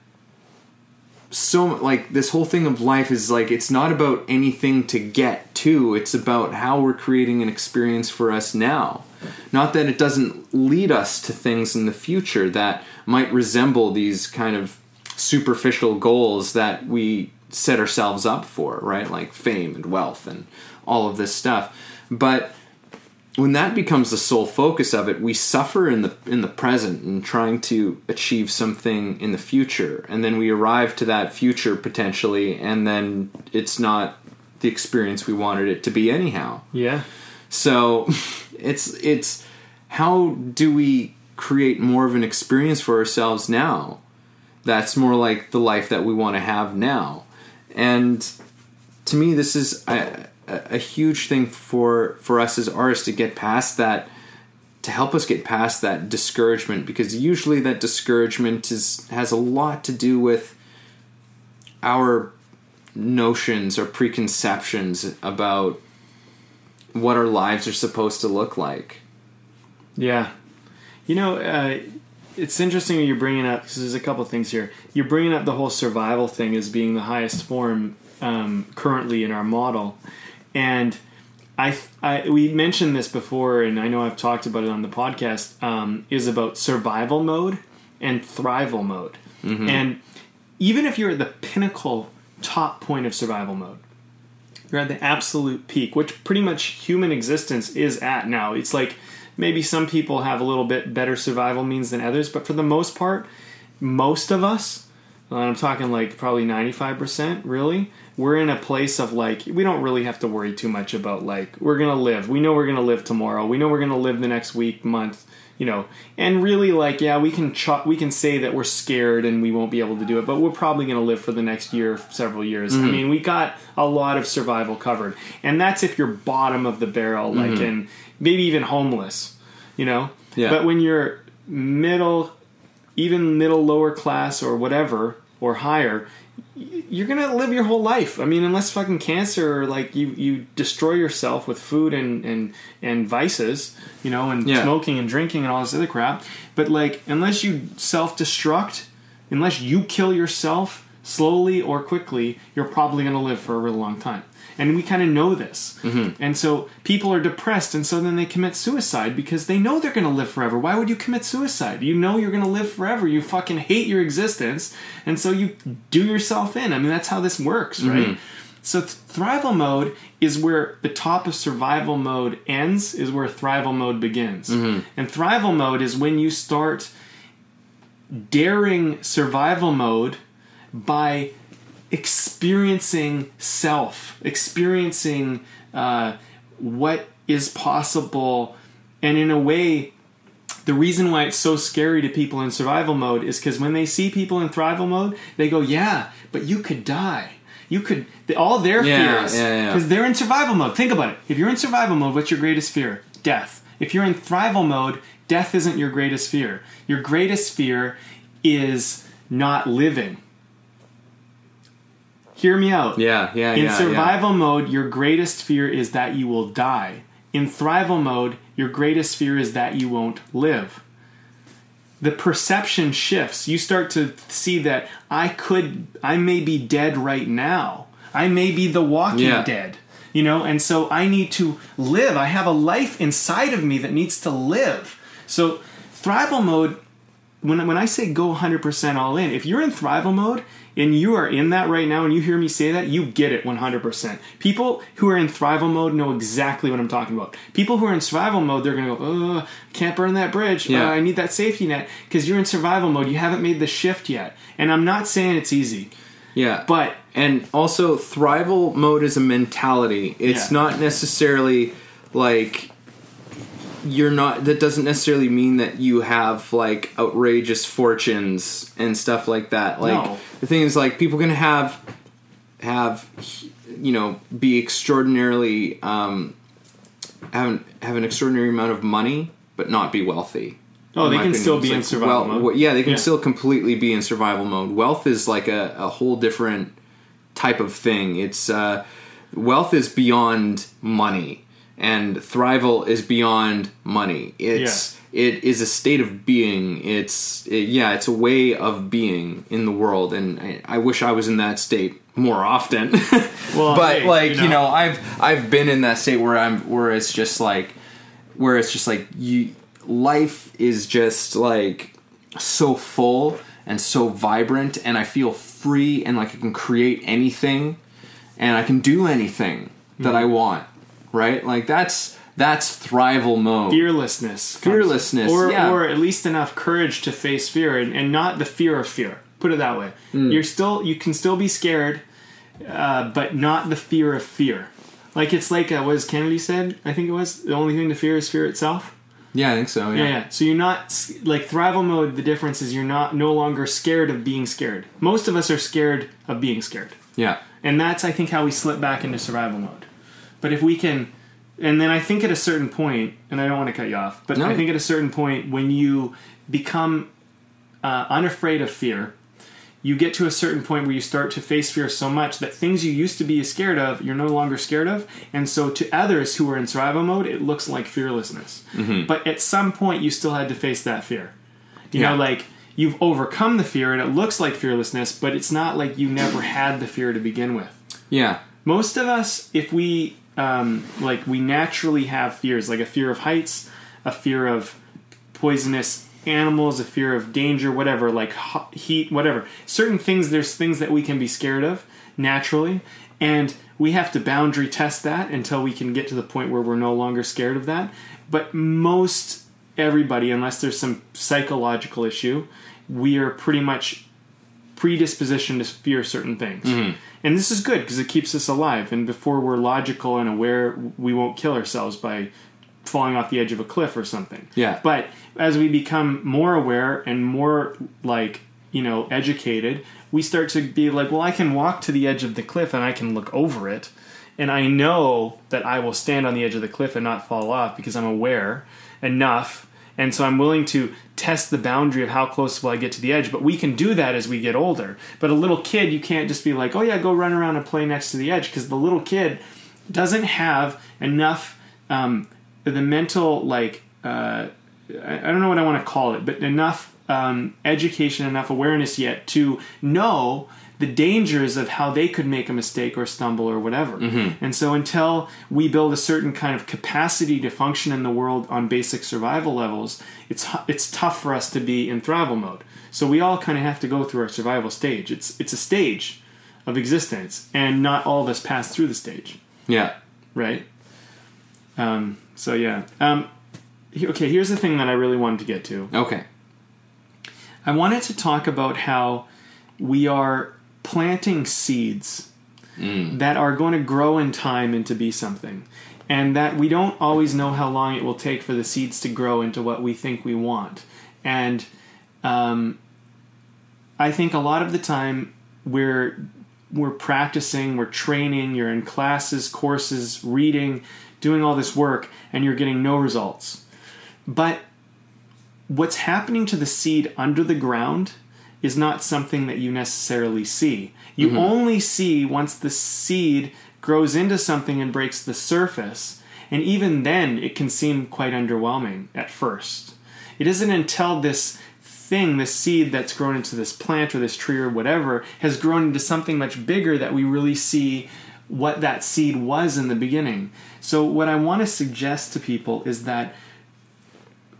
so like this whole thing of life is like it's not about anything to get to it's about how we're creating an experience for us now not that it doesn't lead us to things in the future that might resemble these kind of superficial goals that we set ourselves up for right like fame and wealth and all of this stuff but when that becomes the sole focus of it, we suffer in the in the present and trying to achieve something in the future, and then we arrive to that future potentially, and then it's not the experience we wanted it to be anyhow. Yeah. So it's it's how do we create more of an experience for ourselves now? That's more like the life that we want to have now, and to me, this is a, a huge thing for for us as artists to get past that to help us get past that discouragement because usually that discouragement is has a lot to do with our notions or preconceptions about what our lives are supposed to look like Yeah. You know, uh, it's interesting you're bringing up because there's a couple things here. You're bringing up the whole survival thing as being the highest form um, currently in our model, and I, I we mentioned this before, and I know I've talked about it on the podcast. Um, is about survival mode and thrival mode, and even if you're at the pinnacle top point of survival mode, you're at the absolute peak, which pretty much human existence is at now. It's like maybe some people have a little bit better survival means than others, but for the most part, most of us, and I'm talking like probably 95%, really, we're in a place of like, we don't really have to worry too much about like, we're going to live. We know we're going to live tomorrow. We know we're going to live the next week, month, you know. And really, like, yeah, we can ch- we can say that we're scared and we won't be able to do it, but we're probably going to live for the next year, several years. I mm-hmm. mean, we got a lot of survival covered. And that's if you're bottom of the barrel, like, mm-hmm. and maybe even homeless, you know? Yeah. But when you're middle, even middle lower class or whatever or higher you're gonna live your whole life i mean unless fucking cancer or like you you destroy yourself with food and and and vices you know and Yeah. smoking and drinking and all this other crap but like unless you self-destruct unless you kill yourself slowly or quickly you're probably gonna live for a really long time and we kind of know this. Mm-hmm. And so people are depressed and so then they commit suicide because they know they're going to live forever. Why would you commit suicide? You know you're going to live forever. You fucking hate your existence. And so you do yourself in. I mean that's how this works right? Mm-hmm. So th- thrival mode is where the top of survival mode ends is where thrival mode begins. Mm-hmm. And thrival mode is when you start daring survival mode by experiencing self, experiencing uh, what is possible, and in a way, the reason why it's so scary to people in survival mode is because when they see people in thrival mode, they go, "Yeah, but you could die." You could all their Yeah, fears yeah, yeah. because they're in survival mode. Think about it. If you're in survival mode, what's your greatest fear? Death. If you're in thrival mode, death isn't your greatest fear. Your greatest fear is not living. Hear me out. Yeah, yeah, In yeah. survival mode, your greatest fear is that you will die. In thrival mode, your greatest fear is that you won't live. The perception shifts. You start to see that I could, I may be dead right now. I may be the walking Yeah. dead. You know, and so I need to live. I have a life inside of me that needs to live. So, thrival mode when when I say go 100% all in, if you're in thrival mode and you are in that right now and you hear me say that, you get it 100%. People who are in thrival mode know exactly what I'm talking about. People who are in survival mode, they're going to go, "Oh, can't burn that bridge. Yeah. Uh, I need that safety net." Because you're in survival mode, you haven't made the shift yet. And I'm not saying it's easy, Yeah. but and also thrival mode is a mentality. It's Yeah. not necessarily like you're not that doesn't necessarily mean that you have like outrageous fortunes and stuff like that. Like No. the thing is like people can have have you know be extraordinarily um have an, have an extraordinary amount of money but not be wealthy. Oh, they can opinion. still be in survival well, mode. well, yeah, they can Yeah. still completely be in survival mode. Wealth is like a, a whole different type of thing. It's uh, wealth is beyond money, and thrival is beyond money. It's it is a state of being. It's it, yeah, it's a way of being in the world, and I, I wish I was in that state more often. Well, but hey, like you you know. know, I've I've been in that state where I'm where it's just like where it's just like you life is just like so full and so vibrant and I feel free and like I can create anything and I can do anything that Hmm. I want. Right? Like that's that's thrival mode. fearlessness. Fearlessness, Or, yeah. or at least enough courage to face fear and, and not the fear of fear. Put it that way. Mm. You're still, you can still be scared, uh, but not the fear of fear. Like it's like uh, what Kennedy said, I think it was the only thing to fear is fear itself. Yeah, I think so. Yeah. Yeah, yeah. So you're not like thrival mode. The difference is you're not no longer scared of being scared. Most of us are scared of being scared. Yeah. And that's, I think, how we slip back into survival mode. But if we can, and then I think at a certain point, and I don't want to cut you off, but No. I think at a certain point, when you become uh, unafraid of fear, you get to a certain point where you start to face fear so much that things you used to be scared of, you're no longer scared of. And so to others who are in survival mode, it looks like fearlessness. But at some point, you still had to face that fear. You Yeah. know, like you've overcome the fear and it looks like fearlessness, but it's not like you never had the fear to begin with Yeah. most of us if we um, like we naturally have fears, like a fear of heights, a fear of poisonous animals, a fear of danger, whatever, like hot, heat, whatever. Certain things, there's things that we can be scared of naturally, and we have to boundary test that until we can get to the point where we're no longer scared of that. But most everybody, unless there's some psychological issue, we are pretty much predisposition to fear certain things. Mm-hmm. And this is good because it keeps us alive. And before we're logical and aware, we won't kill ourselves by falling off the edge of a cliff or something. Yeah. But as we become more aware and more like, you know, educated, we start to be like, well, I can walk to the edge of the cliff and I can look over it. And I know that I will stand on the edge of the cliff and not fall off because I'm aware enough and so I'm willing to test the boundary of how close will I get to the edge. But we can do that as we get older. But a little kid, you can't just be like, oh yeah, go run around and play next to the edge, because the little kid doesn't have enough um, the mental like uh, I don't know what I want to call it, but enough um, education, enough awareness yet to know the dangers of how they could make a mistake or stumble or whatever. And so until we build a certain kind of capacity to function in the world on basic survival levels, it's it's tough for us to be in thrival mode. So we all kind of have to go through our survival stage. It's it's a stage of existence, and not all of us pass through the stage Yeah. right? Um, so yeah. Um, okay, here's the thing that I really wanted to get to. Okay. I wanted to talk about how we are planting seeds that are going to grow in time into be something, and that we don't always know how long it will take for the seeds to grow into what we think we want. And um, I think a lot of the time we're we're practicing, we're training, you're in classes, courses, reading, doing all this work, and you're getting no results. But what's happening to the seed under the ground is not something that you necessarily see. You mm-hmm. only see once the seed grows into something and breaks the surface, and even then it can seem quite underwhelming at first. It isn't until this thing, this seed that's grown into this plant or this tree or whatever, has grown into something much bigger that we really see what that seed was in the beginning. So, what I want to suggest to people is that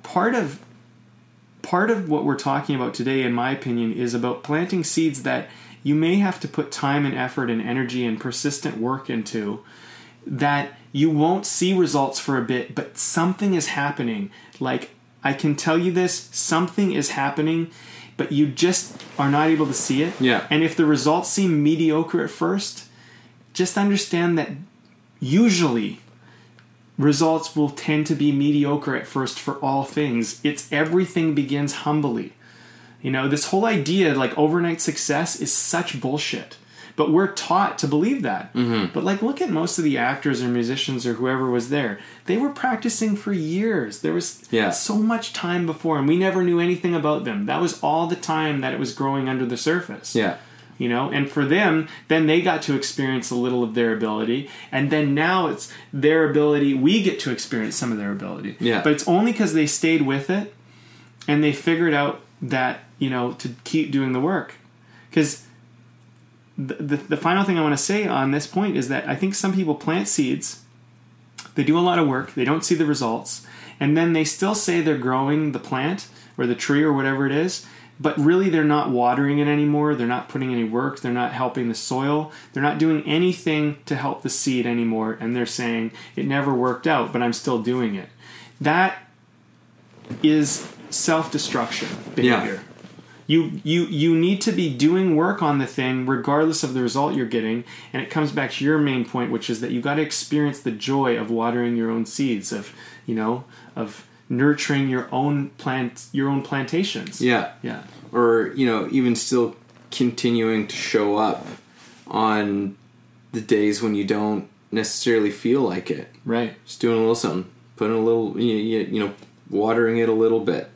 part of part of what we're talking about today in my opinion is about planting seeds that you may have to put time and effort and energy and persistent work into that you won't see results for a bit but something is happening like i can tell you this something is happening but you just are not able to see it Yeah. and if the results seem mediocre at first just understand that usually results will tend to be mediocre at first for all things. It's everything begins humbly. You know, this whole idea like overnight success is such bullshit. But we're taught to believe that. Mm-hmm. But like look at most of the actors or musicians or whoever was there. They were practicing for years. There was Yeah. so much time before and we never knew anything about them. That was all the time that it was growing under the surface Yeah. You know? And for them then they got to experience a little of their ability. And then now it's their ability we get to experience some of their ability. Yeah. but it's only because they stayed with it and they figured out that you know to keep doing the work. Because the, the, the final thing i want to say on this point is that i think some people plant seeds they do a lot of work they don't see the results and then they still say they're growing the plant or the tree or whatever it is but really they're not watering it anymore. They're not putting any work. They're not helping the soil. They're not doing anything to help the seed anymore. And they're saying it never worked out but i'm still doing it. That is self-destruction behavior. You you you need to be doing work on the thing regardless of the result you're getting. And it comes back to your main point which is that you got to experience the joy of watering your own seeds of you know of nurturing your own plant your own plantations Yeah. yeah Or, you know, even still continuing to show up on the days when you don't necessarily feel like it. right Just doing a little something, putting a little, you, know, watering it a little bit.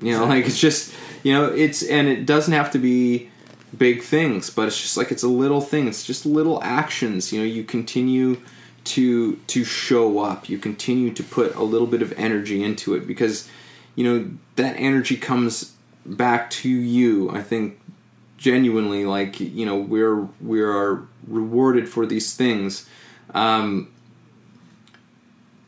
You know, like it's just, you know, it's, and it doesn't have to be big things, but it's just like it's a little thing. It's just little actions. You know, you continue to to show up. You continue to put a little bit of energy into it because, you know, that energy comes back to you. I think genuinely, like you know, we're we are rewarded for these things. Um,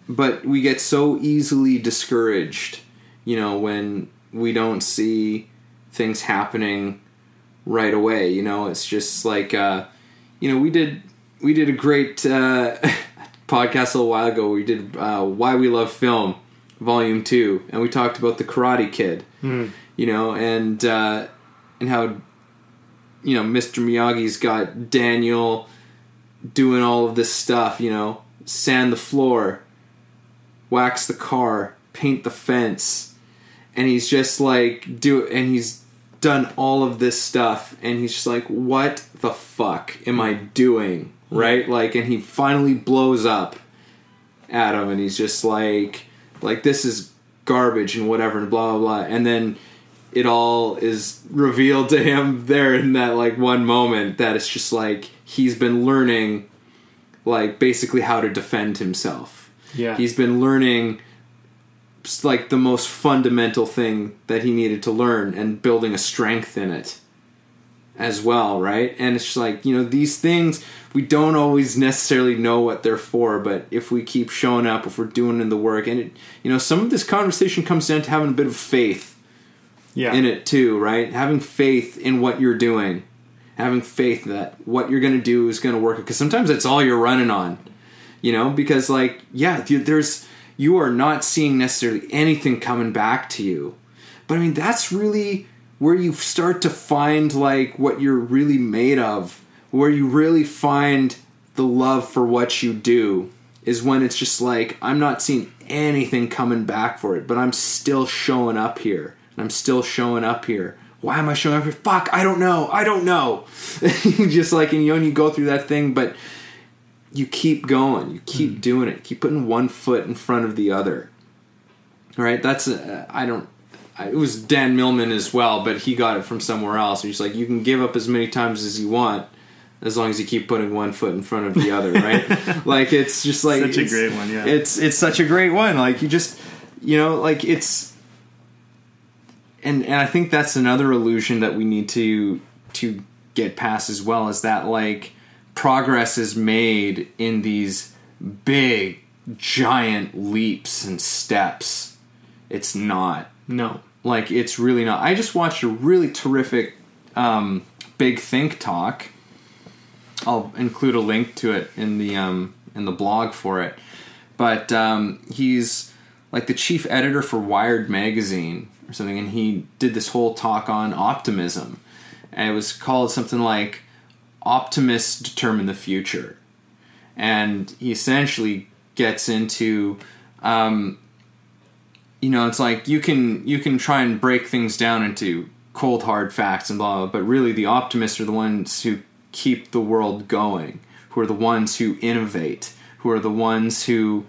but we get so easily discouraged, you know, when we don't see things happening right away. You know, it's just like, uh, you know, we did we did a great uh, podcast a little while ago. We did uh, why we love film, volume two, and we talked about the Karate Kid. You know, and uh, and how you know Mr. Miyagi's got Daniel doing all of this stuff. You know, sand the floor, wax the car, paint the fence, and he's just like do and he's done all of this stuff and he's just like what the fuck am I doing? Right? Like and he finally blows up at him and he's just like like this is garbage and whatever and blah blah blah and then it all is revealed to him there in that like one moment that it's just like he's been learning like basically how to defend himself Yeah. he's been learning like the most fundamental thing that he needed to learn and building a strength in it as well right and it's like you know these things we don't always necessarily know what they're for but if we keep showing up if we're doing in the work and it you know some of this conversation comes down to having a bit of faith yeah. in it too, right? Having faith in what you're doing, having faith that what you're going to do is going to work. Because sometimes that's all you're running on, you know. Because like, yeah, there's you are not seeing necessarily anything coming back to you, but I mean that's really where you start to find like what you're really made of, where you really find the love for what you do is when it's just like I'm not seeing anything coming back for it, but I'm still showing up here. And I'm still showing up here. Why am I showing up here? Fuck, I don't know. I don't know. just like and you know, and you go through that thing, but you keep going. You keep doing it. Keep putting one foot in front of the other. All right, that's uh, I don't. It was Dan Millman as well, but he got it from somewhere else. He's like, you can give up as many times as you want, as long as you keep putting one foot in front of the other, right? like it's just like Such a great one, yeah. It's it's such a great one. Like you just, you know, like it's, and and I think that's another illusion that we need to to get past as well is that like progress is made in these big giant leaps and steps. It's not no. like it's really not. I just watched a really terrific um, big think talk. I'll include a link to it in the um, in the blog for it. But um, he's like the chief editor for Wired magazine or something, and he did this whole talk on optimism, and it was called something like "Optimists Determine the Future," and he essentially gets into um, you know it's like you can you can try and break things down into cold hard facts and blah, blah but really the optimists are the ones who keep the world going who are the ones who innovate who are the ones who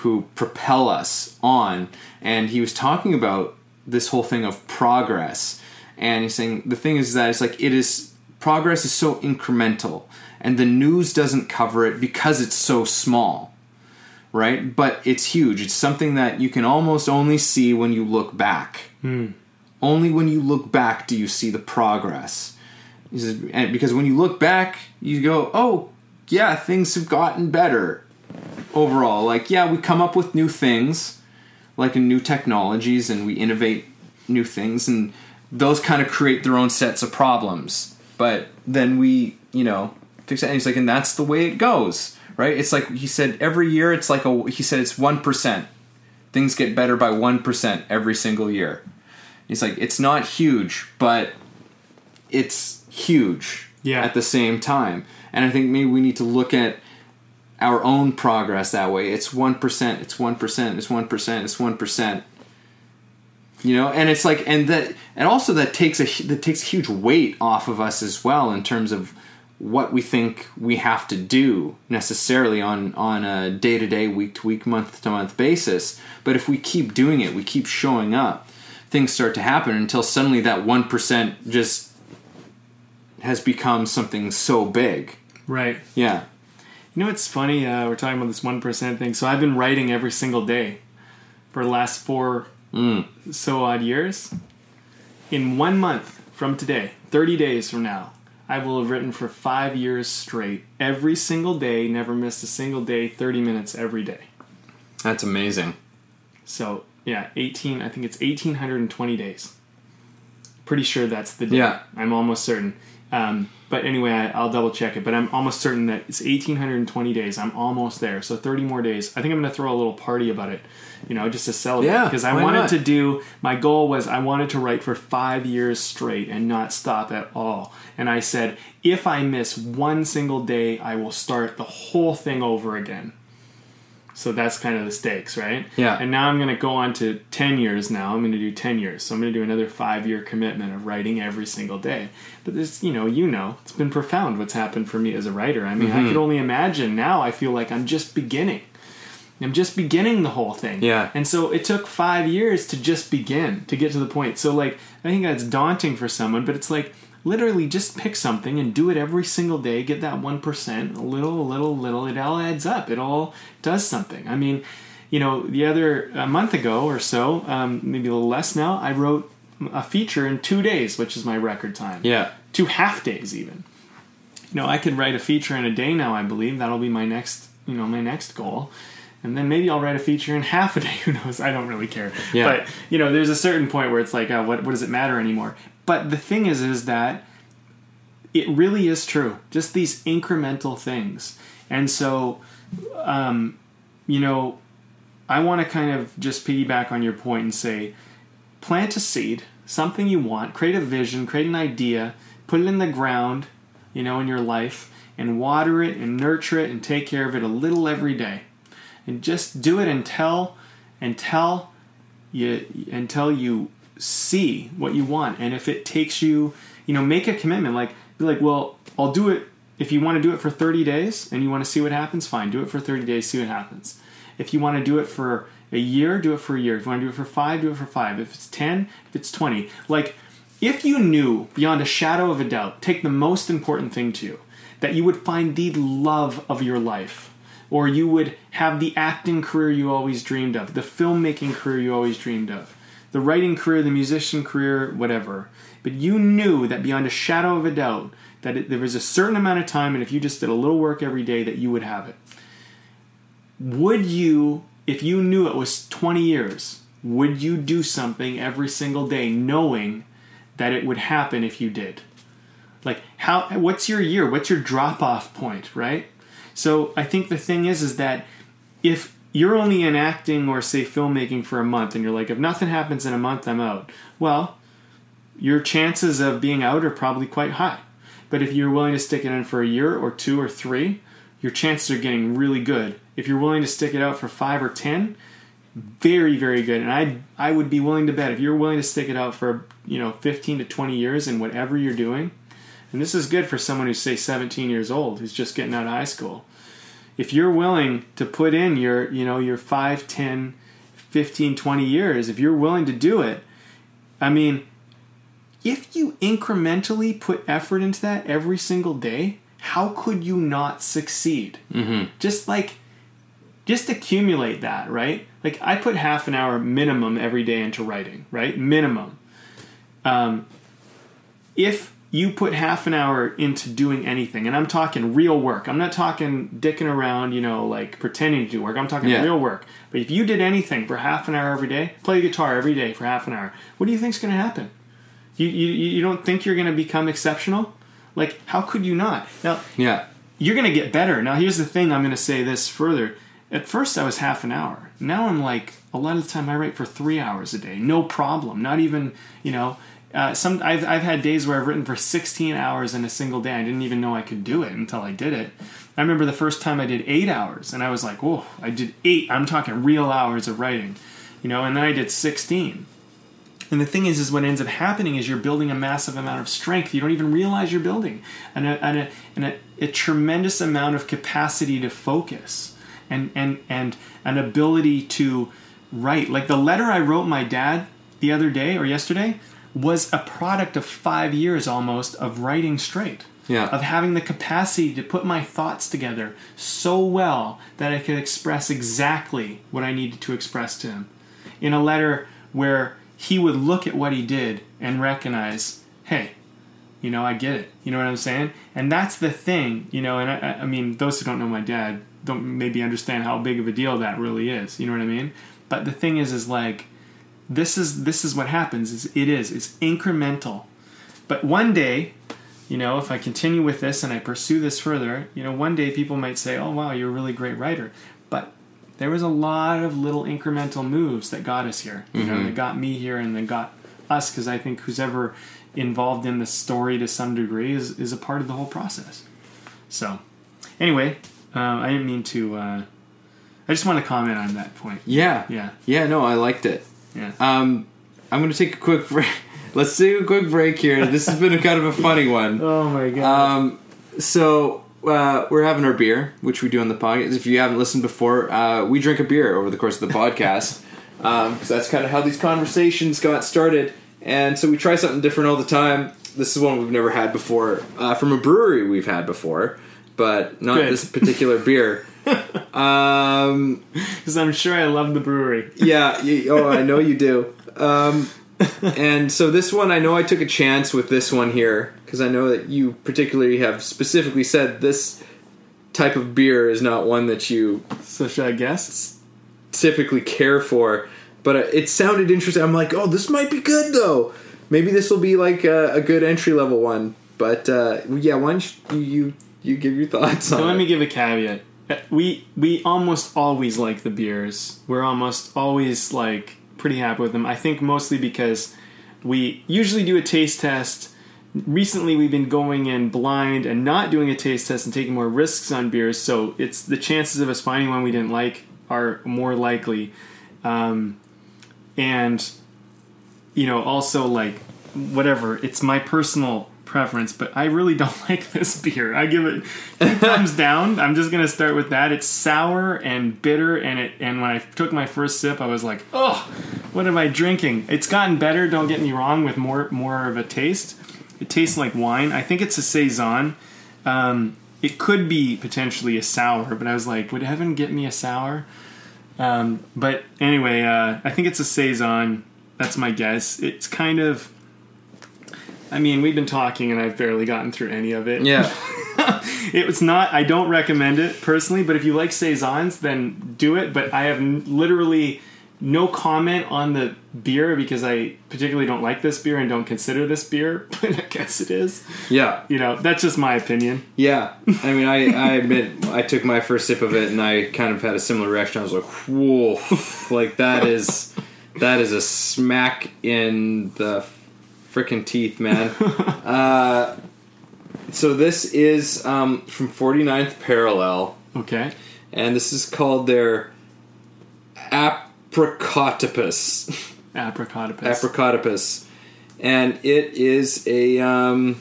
who propel us on. And he was talking about this whole thing of progress and he's saying the thing is that it's like it is progress is so incremental and the news doesn't cover it because it's so small right? But it's huge. It's something that you can almost only see when you look back. Hmm. Only when you look back do you see the progress. He says, and because when you look back, you go, "Oh, yeah, things have gotten better overall." Like, yeah, we come up with new things, like in new technologies, and we innovate new things, and those kind of create their own sets of problems. But then we, you know, fix it. And he's like, and that's the way it goes, right? It's like he said, every year it's like a. He said it's one percent. Things get better by one percent every single year. He's like, it's not huge, but it's huge Yeah. at the same time. And I think maybe we need to look at our own progress that way. It's 1%, it's 1%, it's 1%, it's 1%. You know, and it's like and that and also that takes a that takes a huge weight off of us as well in terms of what we think we have to do necessarily on on a day to day, week to week, month to month basis. But if we keep doing it, we keep showing up, things start to happen until suddenly that one percent just has become something so big. Right. Yeah. You know what's funny? Uh, we're talking about this one percent thing. So I've been writing every single day for the last four so odd years. In one month from today, thirty days from now, I will have written for five years straight, every single day, never missed a single day, thirty minutes every day. That's amazing. So yeah, eighteen. I think it's eighteen hundred and twenty days. Pretty sure that's the date. Yeah. I'm almost certain. Um, but anyway, I, I'll double check it. But I'm almost certain that it's eighteen hundred and twenty days. I'm almost there. So thirty more days. I think I'm going to throw a little party about it. You know, just to celebrate. Yeah, Because I wanted not? to do. My goal was I wanted to write for five years straight and not stop at all. And I said, if I miss one single day, I will start the whole thing over again. So that's kind of the stakes, right? Yeah. And now I'm going to go on to 10 years now. I'm going to do 10 years. So I'm going to do another five year commitment of writing every single day. But this, you know, you know, it's been profound what's happened for me as a writer. I mean, Mm-hmm. I could only imagine now I feel like I'm just beginning. I'm just beginning the whole thing. Yeah. And so it took five years to just begin, to get to the point. So, like, I think that's daunting for someone, but it's like, literally just pick something and do it every single day get that 1% a little a little little it all adds up it all does something. I mean you know the other a month ago or so um, maybe a little less now i wrote a feature in two days which is my record time. Yeah. two half days even. You know i could write a feature in a day now i believe. That'll be my next you know my next goal and then maybe I'll write a feature in half a day. Who knows? I don't really care. Yeah. But you know, there's a certain point where it's like, oh, what, what does it matter anymore? But the thing is, is that it really is true. Just these incremental things. And so, um, you know, I want to kind of just piggyback on your point and say, plant a seed, something you want, create a vision, create an idea, put it in the ground, you know, in your life, and water it and nurture it and take care of it a little every day. And just do it until until you until you see what you want. And if it takes you, you know, make a commitment. Like be like, well, I'll do it if you want to do it for 30 days and you want to see what happens, fine. Do it for 30 days, see what happens. If you want to do it for a year, do it for a year. If you want to do it for five, do it for five. If it's 10, if it's 20. Like, if you knew beyond a shadow of a doubt, take the most important thing to you, that you would find the love of your life, or you would have the acting career you always dreamed of, the filmmaking career you always dreamed of, the writing career, the musician career, whatever. But you knew that beyond a shadow of a doubt that it, there was a certain amount of time, and if you just did a little work every day, that you would have it. Would you, if you knew it was 20 years, would you do something every single day knowing that it would happen if you did? Like how what's your year? What's your drop off point, right? So I think the thing is is that if you're only in acting or say filmmaking for a month and you're like if nothing happens in a month I'm out. Well, your chances of being out are probably quite high. But if you're willing to stick it in for a year or two or three, your chances are getting really good. If you're willing to stick it out for five or ten, very very good. And I I would be willing to bet if you're willing to stick it out for you know 15 to 20 years in whatever you're doing, and this is good for someone who's say 17 years old who's just getting out of high school. If you're willing to put in your you know your 5, 10, 15, 20 years, if you're willing to do it, I mean, if you incrementally put effort into that every single day, how could you not succeed? Mm-hmm. Just like, just accumulate that, right? Like I put half an hour minimum every day into writing, right? Minimum. Um, if you put half an hour into doing anything, and I'm talking real work, I'm not talking dicking around, you know, like pretending to do work. I'm talking Yeah. real work. But if you did anything for half an hour every day, play guitar every day for half an hour, what do you think's going to happen? You, you you don't think you're going to become exceptional? Like how could you not? Now Yeah. you're going to get better. Now, here's the thing I'm going to say this further. At first, I was half an hour. Now I'm like, a lot of the time I write for three hours a day. No problem. Not even, you know, uh, some I've, I've had days where I've written for 16 hours in a single day. I didn't even know I could do it until I did it. I remember the first time I did eight hours, and I was like, whoa, I did eight. I'm talking real hours of writing, you know, and then I did 16. And the thing is, is what ends up happening is you're building a massive amount of strength you don't even realize you're building, and a, and a, and a, a tremendous amount of capacity to focus, and and and an ability to write. Like the letter I wrote my dad the other day or yesterday was a product of five years almost of writing straight. Yeah. Of having the capacity to put my thoughts together so well that I could express exactly what I needed to express to him. In a letter where he would look at what he did and recognize, hey, you know, I get it. You know what I'm saying? And that's the thing, you know. And I, I- I mean, those who don't know my dad, don't maybe understand how big of a deal that really is. You know what I mean? But the thing is, is like this is this is what happens. Is it is it's incremental, but one day. You know, if I continue with this and I pursue this further, you know, one day people might say, "Oh, wow, you're a really great writer." But there was a lot of little incremental moves that got us here. You know, that got me here and then got us because I think who's ever involved in the story to some degree is, is a part of the whole process. So, anyway, uh, I didn't mean to. Uh, I just want to comment on that point. Yeah. Yeah, Yeah, no, I liked it. Yeah. Um, I'm going to take a quick break. Let's take a quick break here. This has been a kind of a funny one. oh my god. Um, so uh, we're having our beer, which we do on the podcast. If you haven't listened before, uh, we drink a beer over the course of the podcast because that's kind of how these conversations got started. And so we try something different all the time. This is one we've never had before uh, from a brewery we've had before, but not Good. this particular beer. Um, Because I'm sure I love the brewery. yeah, you, oh, I know you do. Um, and so this one, I know I took a chance with this one here because I know that you particularly have specifically said this type of beer is not one that you So should I guess? typically care for. But uh, it sounded interesting. I'm like, oh, this might be good though. Maybe this will be like a, a good entry level one. But uh, yeah, why don't you you, you give your thoughts So on let it? me give a caveat. We we almost always like the beers. We're almost always like pretty happy with them. I think mostly because we usually do a taste test. Recently, we've been going in blind and not doing a taste test and taking more risks on beers. So it's the chances of us finding one we didn't like are more likely. Um, and you know, also like whatever. It's my personal preference, but I really don't like this beer. I give it two thumbs down. I'm just gonna start with that. It's sour and bitter, and it. And when I took my first sip, I was like, "Oh, what am I drinking?" It's gotten better. Don't get me wrong. With more more of a taste, it tastes like wine. I think it's a saison. Um, it could be potentially a sour, but I was like, would heaven get me a sour? Um, but anyway, uh, I think it's a saison. That's my guess. It's kind of. I mean, we've been talking, and I've barely gotten through any of it. Yeah, It was not. I don't recommend it personally, but if you like saisons, then do it. But I have n- literally no comment on the beer because I particularly don't like this beer and don't consider this beer. But I guess it is. yeah. You know, that's just my opinion. Yeah, I mean, I, I admit I took my first sip of it and I kind of had a similar reaction. I was like, "Whoa!" like that is that is a smack in the freaking teeth, man. uh, so this is um, from 49th Parallel, Okay. and this is called their Apricotopus. Apricotopus. Apricotopus, and it is a um,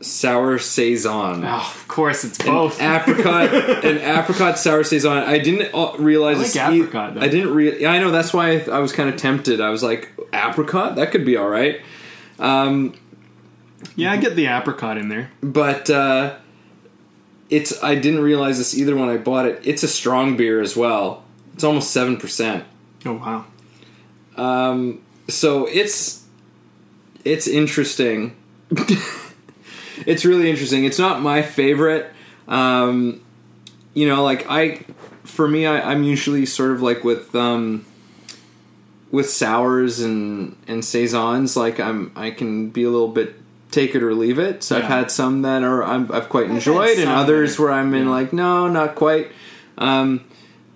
sour saison. Oh, of course, it's an both. apricot an apricot sour saison. I didn't uh, realize I like apricot, though. I didn't re- I know that's why I, I was kind of tempted. I was like apricot that could be all right. Um, yeah, I get the apricot in there. but uh, it's I didn't realize this either when I bought it. It's a strong beer as well. It's almost seven percent. Oh wow. Um, so it's it's interesting. it's really interesting. It's not my favorite. Um, you know, like I, for me, I, I'm usually sort of like with um, with sours and and saisons. Like I'm, I can be a little bit take it or leave it. So I've had some that are I'm, I've quite had enjoyed, and others where I'm in yeah. like no, not quite. Um,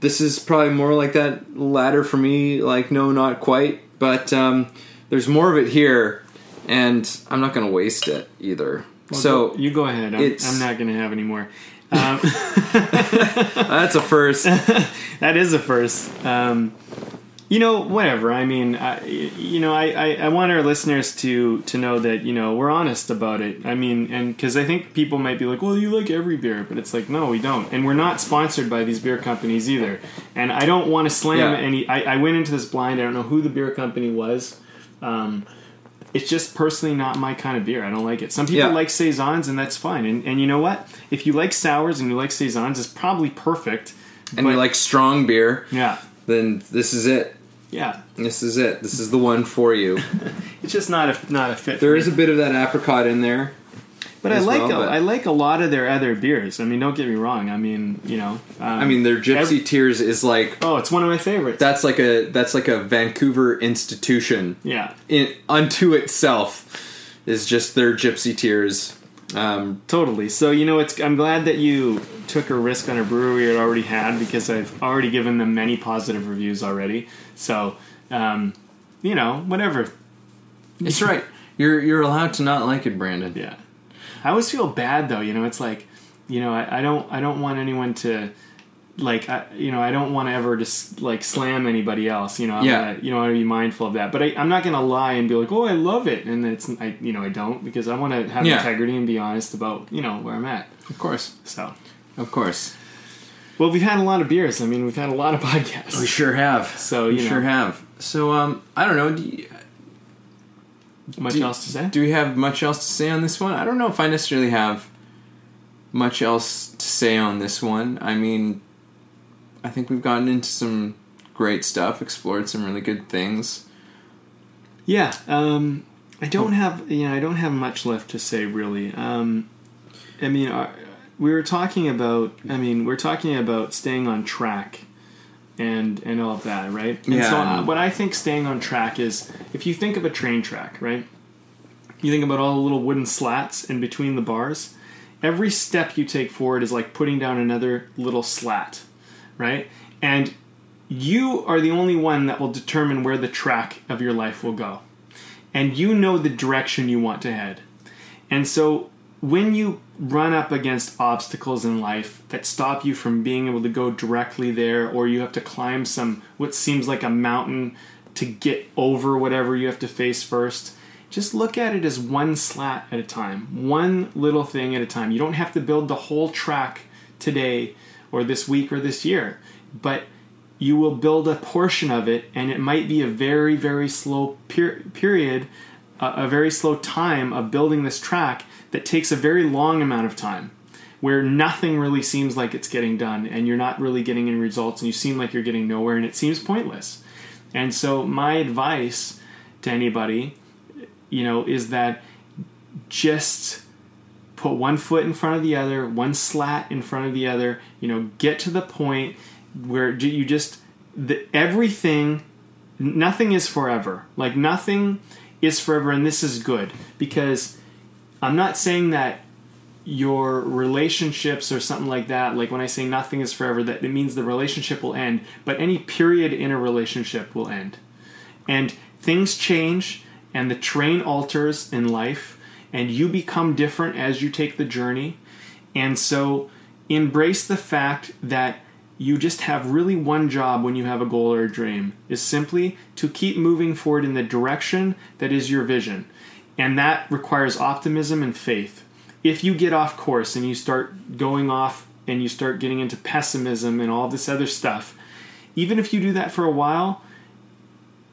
this is probably more like that latter for me. Like no, not quite. But um, there's more of it here, and I'm not going to waste it either. Well, so you go ahead. I'm, I'm not going to have any more. Um, that's a first. that is a first. Um, you know, whatever. I mean, I, you know, I, I, I want our listeners to to know that you know we're honest about it. I mean, and because I think people might be like, "Well, you like every beer," but it's like, no, we don't, and we're not sponsored by these beer companies either. And I don't want to slam Yeah. any. I, I went into this blind. I don't know who the beer company was. Um, it's just personally not my kind of beer. I don't like it. Some people Yeah. like saisons, and that's fine. And, and you know what? If you like sours and you like saisons, it's probably perfect. and But- you like strong beer, Yeah, then this is it. Yeah. This is it. This is the one for you. It's just not a not a fit. There is a bit of that apricot in there. But I like well, a, but- I like a lot of their other beers. I mean, don't get me wrong. I mean, you know, um, I mean, their Gypsy every- Tears is like oh, it's one of my favorites. that's like a that's like a Vancouver institution yeah, in unto itself. Is just their Gypsy Tears. Um, totally. So you know, it's I'm glad that you took a risk on a brewery it already had because I've already given them many positive reviews already. So, um, you know, whatever. it's right. You're you're allowed to not like it, Brandon. Yeah. I always feel bad though. You know, it's like, you know, I, I don't I don't want anyone to like I, you know I don't want to ever just like slam anybody else. You know, Yeah. wanna, you know I want to be mindful of that. But I, I'm not gonna lie and be like, oh, I love it, and then it's I you know I don't because I want to have Yeah. integrity and be honest about you know where I'm at. Of course, So. of course. Well, we've had a lot of beers. I mean, we've had a lot of podcasts. We sure have. So, you know. sure have. So um, I don't know. Do you, Much do- else to say? Do we have much else to say on this one? I don't know if I necessarily have much else to say on this one. I mean, I think we've gotten into some great stuff, explored some really good things. Yeah, um, I don't have you know I don't have much left to say really. Um, I mean, uh, we were talking about. I mean, we're talking about staying on track, and and all of that, right? And Yeah, So uh, what I think staying on track is if you think of a train track, right? You think about all the little wooden slats in between the bars. Every step you take forward is like putting down another little slat, right? And you are the only one that will determine where the track of your life will go. And you know the direction you want to head. And so when you run up against obstacles in life that stop you from being able to go directly there, or you have to climb some what seems like a mountain to get over whatever you have to face first, just look at it as one slat at a time, one little thing at a time. You don't have to build the whole track today or this week or this year, but you will build a portion of it, and it might be a very, very slow per- period, a, a very slow time of building this track that takes a very long amount of time, where nothing really seems like it's getting done, and you're not really getting any results, and you seem like you're getting nowhere, and it seems pointless. And so, my advice to anybody, you know, is that just put one foot in front of the other, one slat in front of the other. You know, get to the point where you just the, everything, nothing is forever. Like nothing is forever, and this is good because I'm not saying that your relationships or something like that. Like when I say nothing is forever, that it means the relationship will end, but any period in a relationship will end and things change and the train alters in life and you become different as you take the journey. And so embrace the fact that you just have really one job when you have a goal or a dream is simply to keep moving forward in the direction that is your vision. And that requires optimism and faith. If you get off course and you start going off and you start getting into pessimism and all this other stuff even if you do that for a while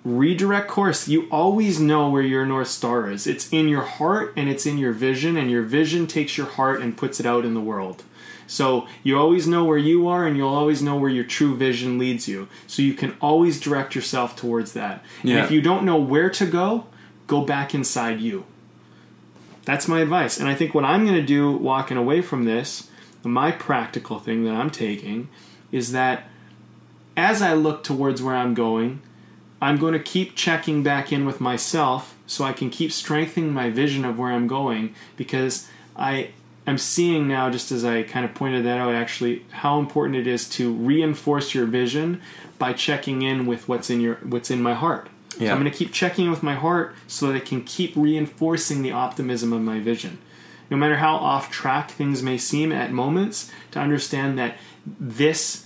redirect course. You always know where your North Star is. It's in your heart and it's in your vision, and your vision takes your heart and puts it out in the world. So you always know where you are, and you'll always know where your true vision leads you. So you can always direct yourself towards that. Yeah. And if you don't know where to go, go back inside you. That's my advice. And I think what I'm going to do walking away from this, my practical thing that I'm taking, is that as I look towards where I'm going, I'm going to keep checking back in with myself so I can keep strengthening my vision of where I'm going because I am seeing now, just as I kind of pointed that out, actually, how important it is to reinforce your vision by checking in with what's in your what's in my heart. So Yeah. I'm going to keep checking in with my heart so that I can keep reinforcing the optimism of my vision. No matter how off track things may seem at moments, to understand that this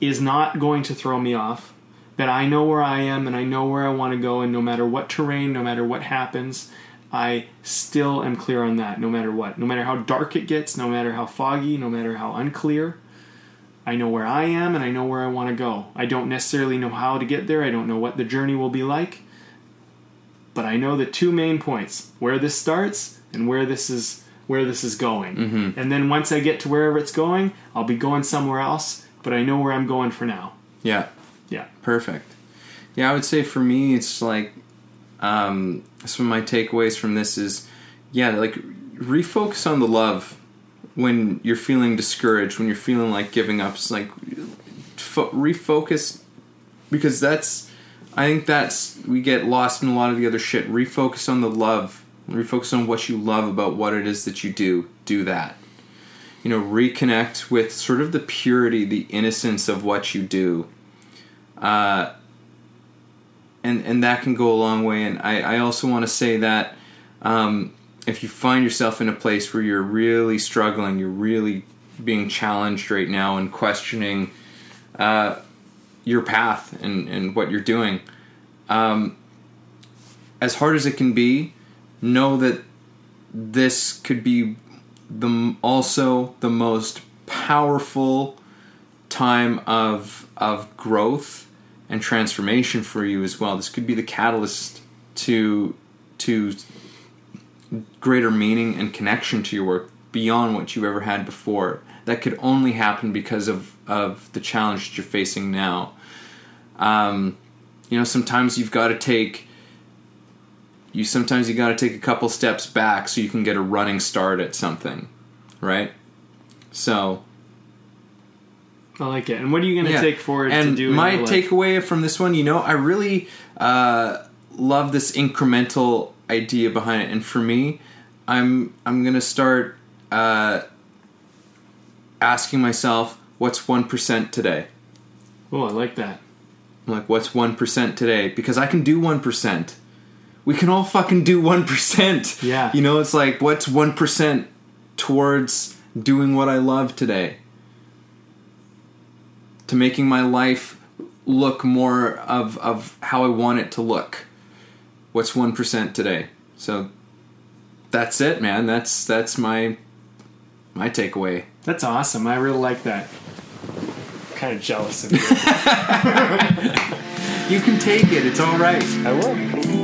is not going to throw me off. That I know where I am and I know where I want to go, and no matter what terrain, no matter what happens, I still am clear on that, no matter what. No matter how dark it gets, no matter how foggy, no matter how unclear, I know where I am and I know where I want to go. I don't necessarily know how to get there, I don't know what the journey will be like, but I know the two main points where this starts and where this is where this is going. Mm-hmm. And then once I get to wherever it's going, I'll be going somewhere else, but I know where I'm going for now. Yeah, Yeah. perfect. Yeah, I would say for me, it's like um, some of my takeaways from this is, yeah, like refocus on the love when you're feeling discouraged, when you're feeling like giving up. It's like fo- refocus because that's I think that's we get lost in a lot of the other shit. Refocus on the love. Refocus on what you love about what it is that you do. Do that. You know, reconnect with sort of the purity, the innocence of what you do. Uh, and and that can go a long way. And I, I also want to say that um, if you find yourself in a place where you're really struggling, you're really being challenged right now and questioning uh, your path and, and what you're doing, um, as hard as it can be, know that this could be the also the most powerful time of of growth and transformation for you as well. This could be the catalyst to to greater meaning and connection to your work beyond what you've ever had before. That could only happen because of of the challenge that you're facing now. Um, you know, sometimes you've got to take you sometimes you got to take a couple steps back so you can get a running start at something, right? So I like it. And what are you going to yeah. take forward and to do? my takeaway from this one, you know, I really uh, love this incremental idea behind it, and for me, I'm I'm gonna start uh, asking myself, what's one percent today? Oh, I like that. I'm like, what's one percent today? Because I can do one percent. We can all fucking do one percent. Yeah. You know, it's like, what's one percent towards doing what I love today? To making my life look more of of how I want it to look. What's one percent today? So that's it, man. That's that's my my takeaway. That's awesome. I really like that. kind of jealous of you. You can take it. It's all right. I will.